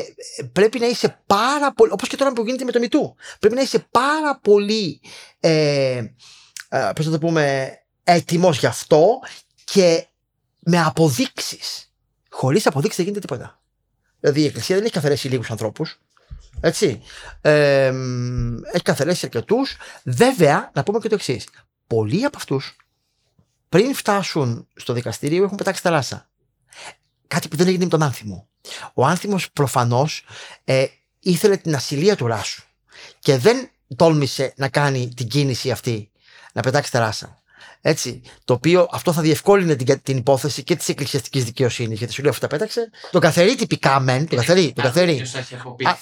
πρέπει να είσαι πάρα πολύ. Όπως και τώρα που γίνεται με το Μητού. Πρέπει να είσαι πάρα πολύ. Ε, ε, Πώς να το πούμε. Έτοιμος γι' αυτό και με αποδείξεις. Χωρίς αποδείξεις δεν γίνεται τίποτα. Δηλαδή η Εκκλησία δεν έχει καθαρέσει λίγους ανθρώπους. Έτσι. Ε, έχει καθαρέσει αρκετούς. Βέβαια, να πούμε και το εξής. Πολλοί από αυτούς πριν φτάσουν στο δικαστήριο έχουν πετάξει θαλάσσα. Κάτι που δεν έγινε με τον άνθιμο. Ο άνθιμος προφανώς ε, ήθελε την ασυλία του Ράσου και δεν τόλμησε να κάνει την κίνηση αυτή, να πετάξει θαλάσσα. Έτσι, το οποίο αυτό θα διευκόλυνε την, την υπόθεση και της εκκλησιαστικής δικαιοσύνης. Γιατί σου λέει αυτό τα πέταξε. Το καθαρί τυπικά μεν. Το καθαρί. Το καθαρί.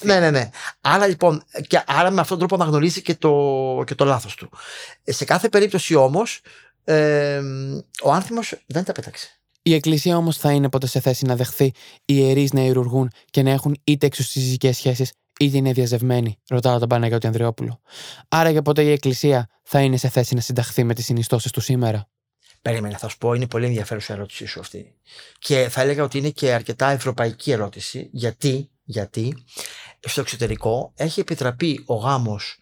ναι, ναι, ναι. Άρα λοιπόν, και άρα με αυτόν τον τρόπο αναγνωρίζει και το, και το λάθος του. Ε, σε κάθε περίπτωση όμως, ο άνθιμος δεν τα πέταξε. Η Εκκλησία όμως θα είναι ποτέ σε θέση να δεχθεί οι ιερείς να ιερουργούν και να έχουν είτε εξωσυζυγικέ σχέσεις είτε είναι διαζευμένοι, ρωτάω τον Παναγιώτη Ανδριόπουλο. Άρα για ποτέ η Εκκλησία θα είναι σε θέση να συνταχθεί με τις συνιστώσεις του σήμερα; Περίμενε, θα σου πω, είναι πολύ ενδιαφέρουσα η ερώτησή σου αυτή. Και θα έλεγα ότι είναι και αρκετά ευρωπαϊκή ερώτηση. Γιατί, γιατί στο εξωτερικό έχει επιτραπεί ο γάμος.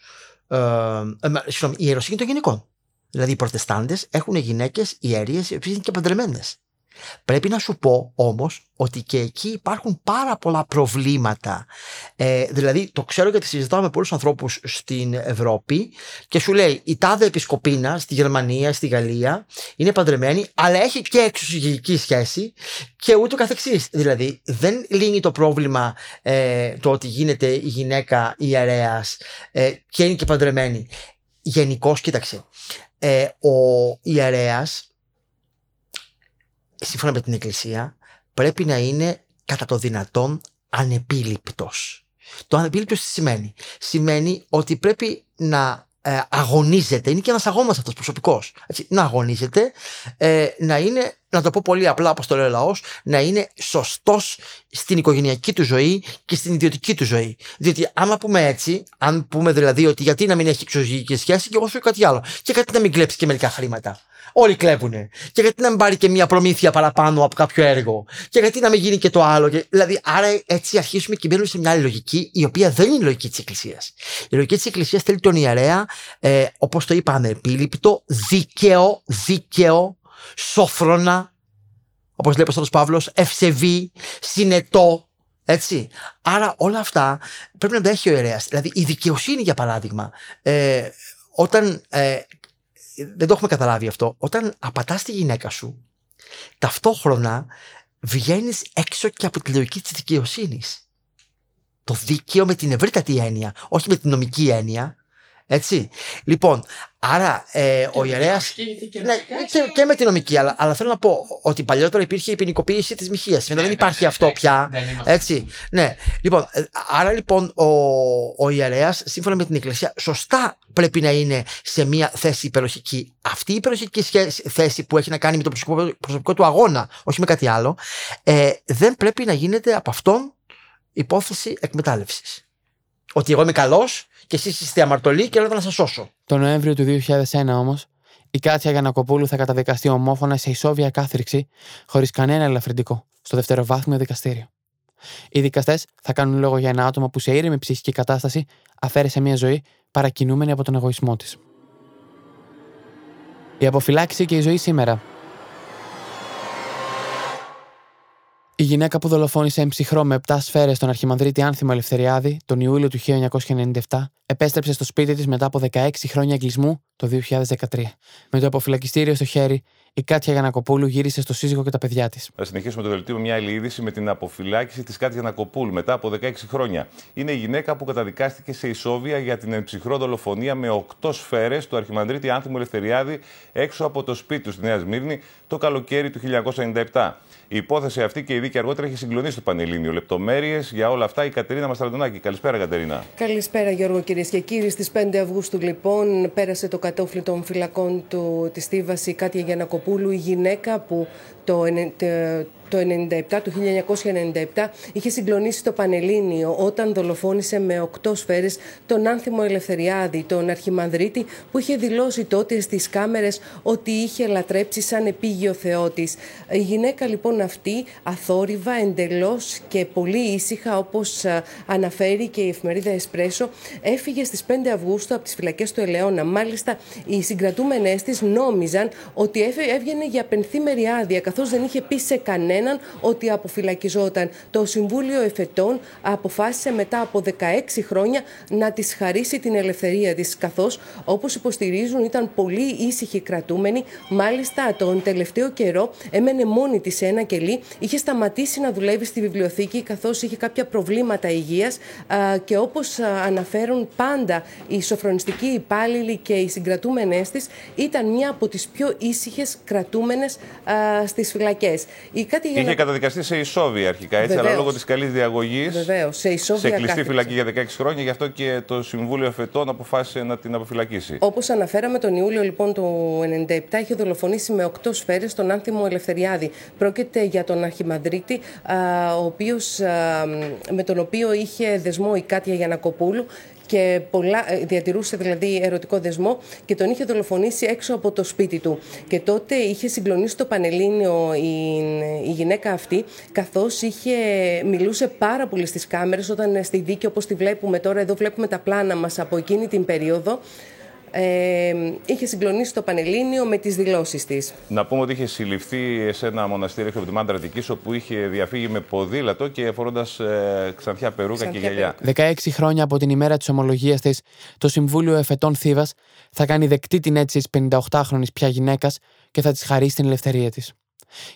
Ε, ε, συγγνώμη, η ιεροσύνη των γυναικών. Δηλαδή οι προτεστάντες έχουν γυναίκες ιερείες οι οποίες είναι και παντρεμένες. Πρέπει να σου πω όμως ότι και εκεί υπάρχουν πάρα πολλά προβλήματα. Ε, δηλαδή το ξέρω γιατί συζητάω με πολλούς ανθρώπους στην Ευρώπη και σου λέει η τάδε επισκοπίνα στη Γερμανία, στη Γαλλία είναι παντρεμένη αλλά έχει και εξωσυγική σχέση και ούτω καθεξής. Δηλαδή δεν λύνει το πρόβλημα ε, το ότι γίνεται η γυναίκα ιερέας ε, και είναι και παντρεμένη. Γενικώς, κοίταξε, ε, ο ιερέας σύμφωνα με την Εκκλησία πρέπει να είναι κατά το δυνατόν ανεπίληπτος. Το ανεπίληπτος τι σημαίνει; Σημαίνει ότι πρέπει να ε, αγωνίζεται, είναι και ένας αγώνας αυτός προσωπικός, έτσι, να αγωνίζεται, ε, να είναι, να το πω πολύ απλά όπως το λέει ο λαός, να είναι σωστός στην οικογενειακή του ζωή και στην ιδιωτική του ζωή. Διότι άμα πούμε έτσι, αν πούμε δηλαδή ότι γιατί να μην έχει εξωγική σχέση και εγώ σου κάτι άλλο και γιατί να μην κλέψει και μερικά χρήματα. Όλοι κλέβουνε. Και γιατί να μην πάρει και μια προμήθεια παραπάνω από κάποιο έργο; Και γιατί να μην γίνει και το άλλο; Και, δηλαδή, άρα έτσι αρχίσουμε και μπαίνουμε σε μια άλλη λογική, η οποία δεν είναι η λογική της Εκκλησίας. Η λογική της Εκκλησίας θέλει τον ιερέα, ε, όπως το είπαμε, επίληπτο, δίκαιο, δίκαιο, σόφρονα, όπως λέει ο Παύλος, ευσεβή, συνετό, έτσι. Άρα όλα αυτά πρέπει να τα έχει ο ιερέας. Δηλαδή η δικαιοσύνη, για παράδειγμα, ε, όταν ε, δεν το έχουμε καταλάβει αυτό. Όταν απατάς τη γυναίκα σου, ταυτόχρονα βγαίνεις έξω και από τη λογική της δικαιοσύνης. Το δίκαιο με την ευρύτατη έννοια, όχι με την νομική έννοια. Έτσι. Λοιπόν, άρα ε, ο ιερέα. Ναι, και, και, με την νομική, αλλά, αλλά θέλω να πω ότι παλιότερα υπήρχε η ποινικοποίηση της μοιχεία. Μετά δεν υπάρχει αυτό πια. Έτσι. Ναι. Λοιπόν, ε, άρα λοιπόν ο, ο ιερέας, σύμφωνα με την Εκκλησία, σωστά πρέπει να είναι σε μια θέση υπεροχική. Αυτή η υπεροχική θέση που έχει να κάνει με το προσωπικό, προσωπικό του αγώνα, όχι με κάτι άλλο, ε, δεν πρέπει να γίνεται από αυτόν υπόθεση εκμετάλλευσης. Ότι εγώ είμαι καλός και εσείς είστε αμαρτωλοί και έλαβα να σας σώσω. Το Νοέμβριο του 2001 όμως, η Κάτια Γιανακοπούλου θα καταδικαστεί ομόφωνα σε ισόβια κάθριξη, χωρίς κανένα ελαφρυντικό, στο δευτεροβάθμιο δικαστήριο. Οι δικαστές θα κάνουν λόγο για ένα άτομο που σε ήρεμη ψυχική κατάσταση αφαίρεσε μια ζωή παρακινούμενη από τον εγωισμό της. Η αποφυλάξη και η ζωή σήμερα. Η γυναίκα που δολοφόνησε εμψυχρό με 7 σφαίρες τον Αρχιμανδρίτη Άνθιμο Ελευθεριάδη τον Ιούλιο του 1997 επέστρεψε στο σπίτι της μετά από 16 χρόνια εγκλισμού το 2013. Με το αποφυλακιστήριο στο χέρι, η Κάτια Γιανακοπούλου γύρισε στο σύζυγο και τα παιδιά της. Θα συνεχίσουμε το δελτίο με μια άλλη είδηση με την αποφυλάκηση της Κάτια Γιανακοπούλου μετά από 16 χρόνια. Είναι η γυναίκα που καταδικάστηκε σε ισόβια για την εμψυχρό δολοφονία με 8 σφαίρες του Αρχιμανδρίτη Άνθιμου Ελευθεριάδη έξω από το σπίτι του στη Νέα Σμύρνη το καλοκαίρι του 1997. Η υπόθεση αυτή και η δίκη αργότερα έχει συγκλονίσει το Πανελλήνιο. Λεπτομέρειες για όλα αυτά η Κατερίνα Μαστραντονάκη. Καλησπέρα, Κατερίνα. Καλησπέρα, Γιώργο, κυρίες και κύριοι. Στις 5 Αυγούστου, λοιπόν, πέρασε το κατόφλι των φυλακών του, της Στίβασης Κάτια Γιανακοπούλου, η γυναίκα που το, το 97, του 1997 είχε συγκλονίσει το Πανελλήνιο όταν δολοφόνησε με οκτώ σφαίρες τον Άνθιμο Ελευθεριάδη, τον Αρχιμανδρίτη που είχε δηλώσει τότε στις κάμερες ότι είχε λατρέψει σαν επίγειο Θεό της. Η γυναίκα λοιπόν αυτή αθόρυβα εντελώς και πολύ ήσυχα όπως αναφέρει και η εφημερίδα Εσπρέσο έφυγε στις 5 Αυγούστου από τις φυλακές του Ελαιώνα. Μάλιστα οι συγκρατούμενες της νόμιζαν ότι έβγαινε για πενθήμερη άδεια καθώς δεν είχε πει σε κανένα κανέναν ότι αποφυλακιζόταν. Το Συμβούλιο Εφετών αποφάσισε μετά από 16 χρόνια να της χαρίσει την ελευθερία της, καθώς όπως υποστηρίζουν ήταν πολύ ήσυχοι κρατούμενοι. Μάλιστα, τον τελευταίο καιρό έμενε μόνη της σε ένα κελί, είχε σταματήσει να δουλεύει στη βιβλιοθήκη καθώς είχε κάποια προβλήματα υγείας και όπως αναφέρουν πάντα οι σοφρονιστικοί υπάλληλοι και οι συγκρατούμενε της, ήταν μια από τις πιο ήσυχες κρατούμενες στις φυλακές. Η κάτι Είχε καταδικαστεί σε ισόβια αρχικά, έτσι, αλλά λόγω της καλής διαγωγής. Βεβαίως, σε ισόβια. Σε κλειστή φυλακή για 16 χρόνια, γι' αυτό και το Συμβούλιο Εφετών αποφάσισε να την αποφυλακίσει. Όπως αναφέραμε, τον Ιούλιο λοιπόν του 1997 είχε δολοφονήσει με 8 σφαίρες τον Άνθιμο Ελευθεριάδη. Πρόκειται για τον Αρχιμανδρίτη, ο οποίος, με τον οποίο είχε δεσμό η Κάτια Γιανακοπούλου και πολλά, ε, διατηρούσε δηλαδή ερωτικό δεσμό και τον είχε δολοφονήσει έξω από το σπίτι του. Και τότε είχε συγκλονίσει το Πανελλήνιο η, η γυναίκα αυτή, καθώς είχε, μιλούσε πάρα πολύ στις κάμερες όταν στη δίκη όπως τη βλέπουμε τώρα, εδώ βλέπουμε τα πλάνα μας από εκείνη την περίοδο, ε, είχε συγκλονίσει το Πανελλήνιο με τις δηλώσεις της. Να πούμε ότι είχε συλληφθεί σε ένα μοναστήρι έξω από τη Μάντρα Αττική, όπου είχε διαφύγει με ποδήλατο και φορώντας ε, ξανθιά περούκα και γυαλιά. 16 χρόνια από την ημέρα της ομολογίας της, το Συμβούλιο Εφετών Θήβας θα κάνει δεκτή την έτσι 58χρονη πια γυναίκας και θα της χαρίσει την ελευθερία της.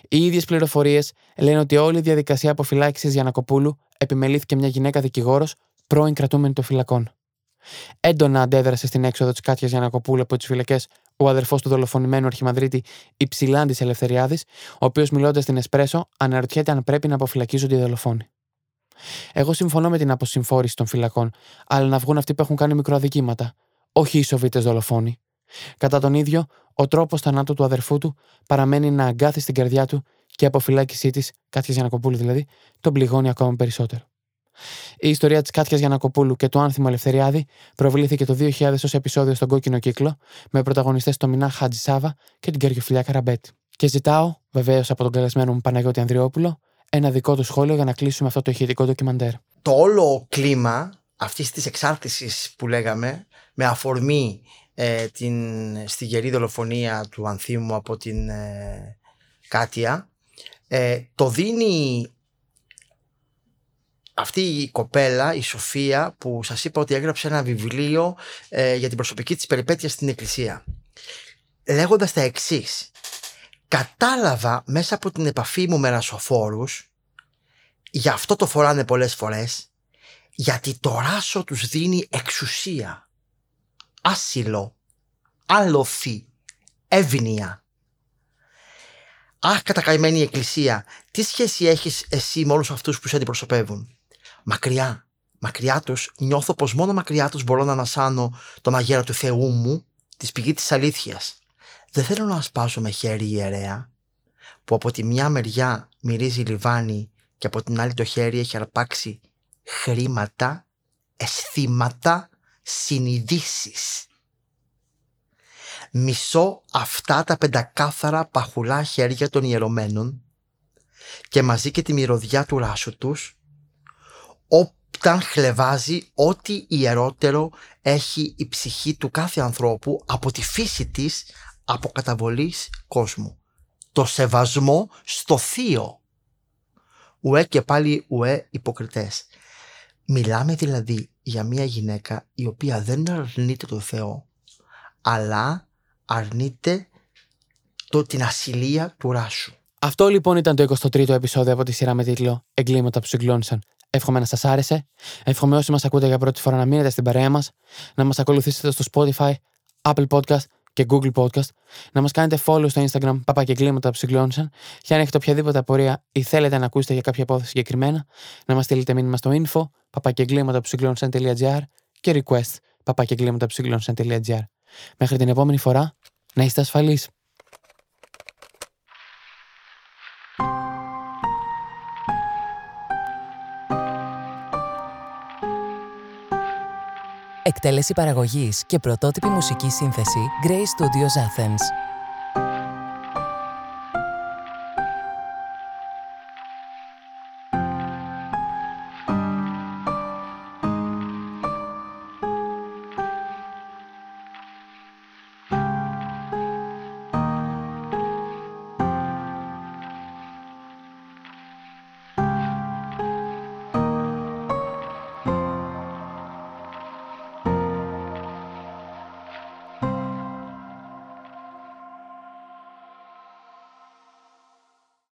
Οι ίδιες πληροφορίες λένε ότι όλη η διαδικασία αποφυλάκησης Γιανακοπούλου επιμελήθηκε μια γυναίκα δικηγόρος πρώην κρατούμενη των φυλακών. Έντονα αντέδρασε στην έξοδο της Κάτιας Γιανακοπούλου από τις φυλακές ο αδερφός του δολοφονημένου Αρχιμανδρίτη Υψηλάντης Ελευθεριάδης, ο οποίος μιλώντας στην Εσπρέσο αναρωτιέται αν πρέπει να αποφυλακίζονται οι δολοφόνοι. Εγώ συμφωνώ με την αποσυμφόρηση των φυλακών, αλλά να βγουν αυτοί που έχουν κάνει μικροαδικήματα, όχι οι Σοβίτες δολοφόνοι. Κατά τον ίδιο, ο τρόπος θανάτου του αδερφού του παραμένει να αγκάθει στην καρδιά του και η αποφυλάκησή της, Κάτιας Γιανακοπούλου δηλαδή, τον πληγώνει ακόμα περισσότερο. Η ιστορία της Κάτιας Γιανακοπούλου και του Άνθιμου Ελευθεριάδη προβλήθηκε το 2000 ως επεισόδιο στον Κόκκινο Κύκλο, με πρωταγωνιστές τον Μινά Χατζησάβα και την Κερκιοφιλιά Καραμπέτ. Και ζητάω, βεβαίως από τον καλεσμένο μου Παναγιώτη Ανδριόπουλο, ένα δικό του σχόλιο για να κλείσουμε αυτό το ηχητικό ντοκιμαντέρ. Το όλο κλίμα αυτής της εξάρτησης που λέγαμε, με αφορμή ε, την στιγερή δολοφονία του Ανθίμου από την ε, Κάτια, ε, το δίνει αυτή η κοπέλα, η Σοφία, που σας είπα ότι έγραψε ένα βιβλίο ε, για την προσωπική της περιπέτεια στην εκκλησία. Λέγοντας τα εξής. Κατάλαβα μέσα από την επαφή μου με ρασοφόρους, γι' αυτό το φοράνε πολλές φορές, γιατί το ράσο τους δίνει εξουσία, άσυλο, άλοθη, εύνοια. Αχ, κατακαημένη εκκλησία, τι σχέση έχεις εσύ με όλους αυτούς που σε αντιπροσωπεύουν; Μακριά. Μακριά τους, νιώθω πως μόνο μακριά τους μπορώ να ανασάνω τον αγέρα του Θεού μου, της πηγή της αλήθειας. Δεν θέλω να ασπάσω με χέρι ιερέα, που από τη μια μεριά μυρίζει λιβάνι και από την άλλη το χέρι έχει αρπάξει χρήματα, αισθήματα, συνειδήσεις. Μισώ αυτά τα πεντακάθαρα παχουλά χέρια των ιερωμένων και μαζί και τη μυρωδιά του ράσου τους όταν χλεβάζει ό,τι ιερότερο έχει η ψυχή του κάθε ανθρώπου από τη φύση της αποκαταβολής κόσμου. Το σεβασμό στο θείο. Ουέ και πάλι ουέ υποκριτές. Μιλάμε δηλαδή για μια γυναίκα η οποία δεν αρνείται το Θεό, αλλά αρνείται το, την ασυλία του ράσου. Αυτό λοιπόν ήταν το 23ο επεισόδιο από τη σειρά με τίτλο Εγκλήματα που συγκλώνησαν. Εύχομαι να σας άρεσε. Εύχομαι όσοι μας ακούτε για πρώτη φορά να μείνετε στην παρέα μας, να μας ακολουθήσετε στο Spotify, Apple Podcast και Google Podcast, να μας κάνετε follow στο Instagram παπά και εγκλήματα που συγκλώνησαν και αν έχετε οποιαδήποτε απορία ή θέλετε να ακούσετε για κάποια υπόθεση συγκεκριμένα, να μας στείλετε μήνυμα στο info παπακεγκλήματα που συγκλώνησαν.gr και request παπακεγκλήματα που συγκλώνησαν.gr. Μέχρι την επόμενη φορά, να είστε ασφαλείς. Εκτέλεση παραγωγής και πρωτότυπη μουσική σύνθεση Grey Studios Athens.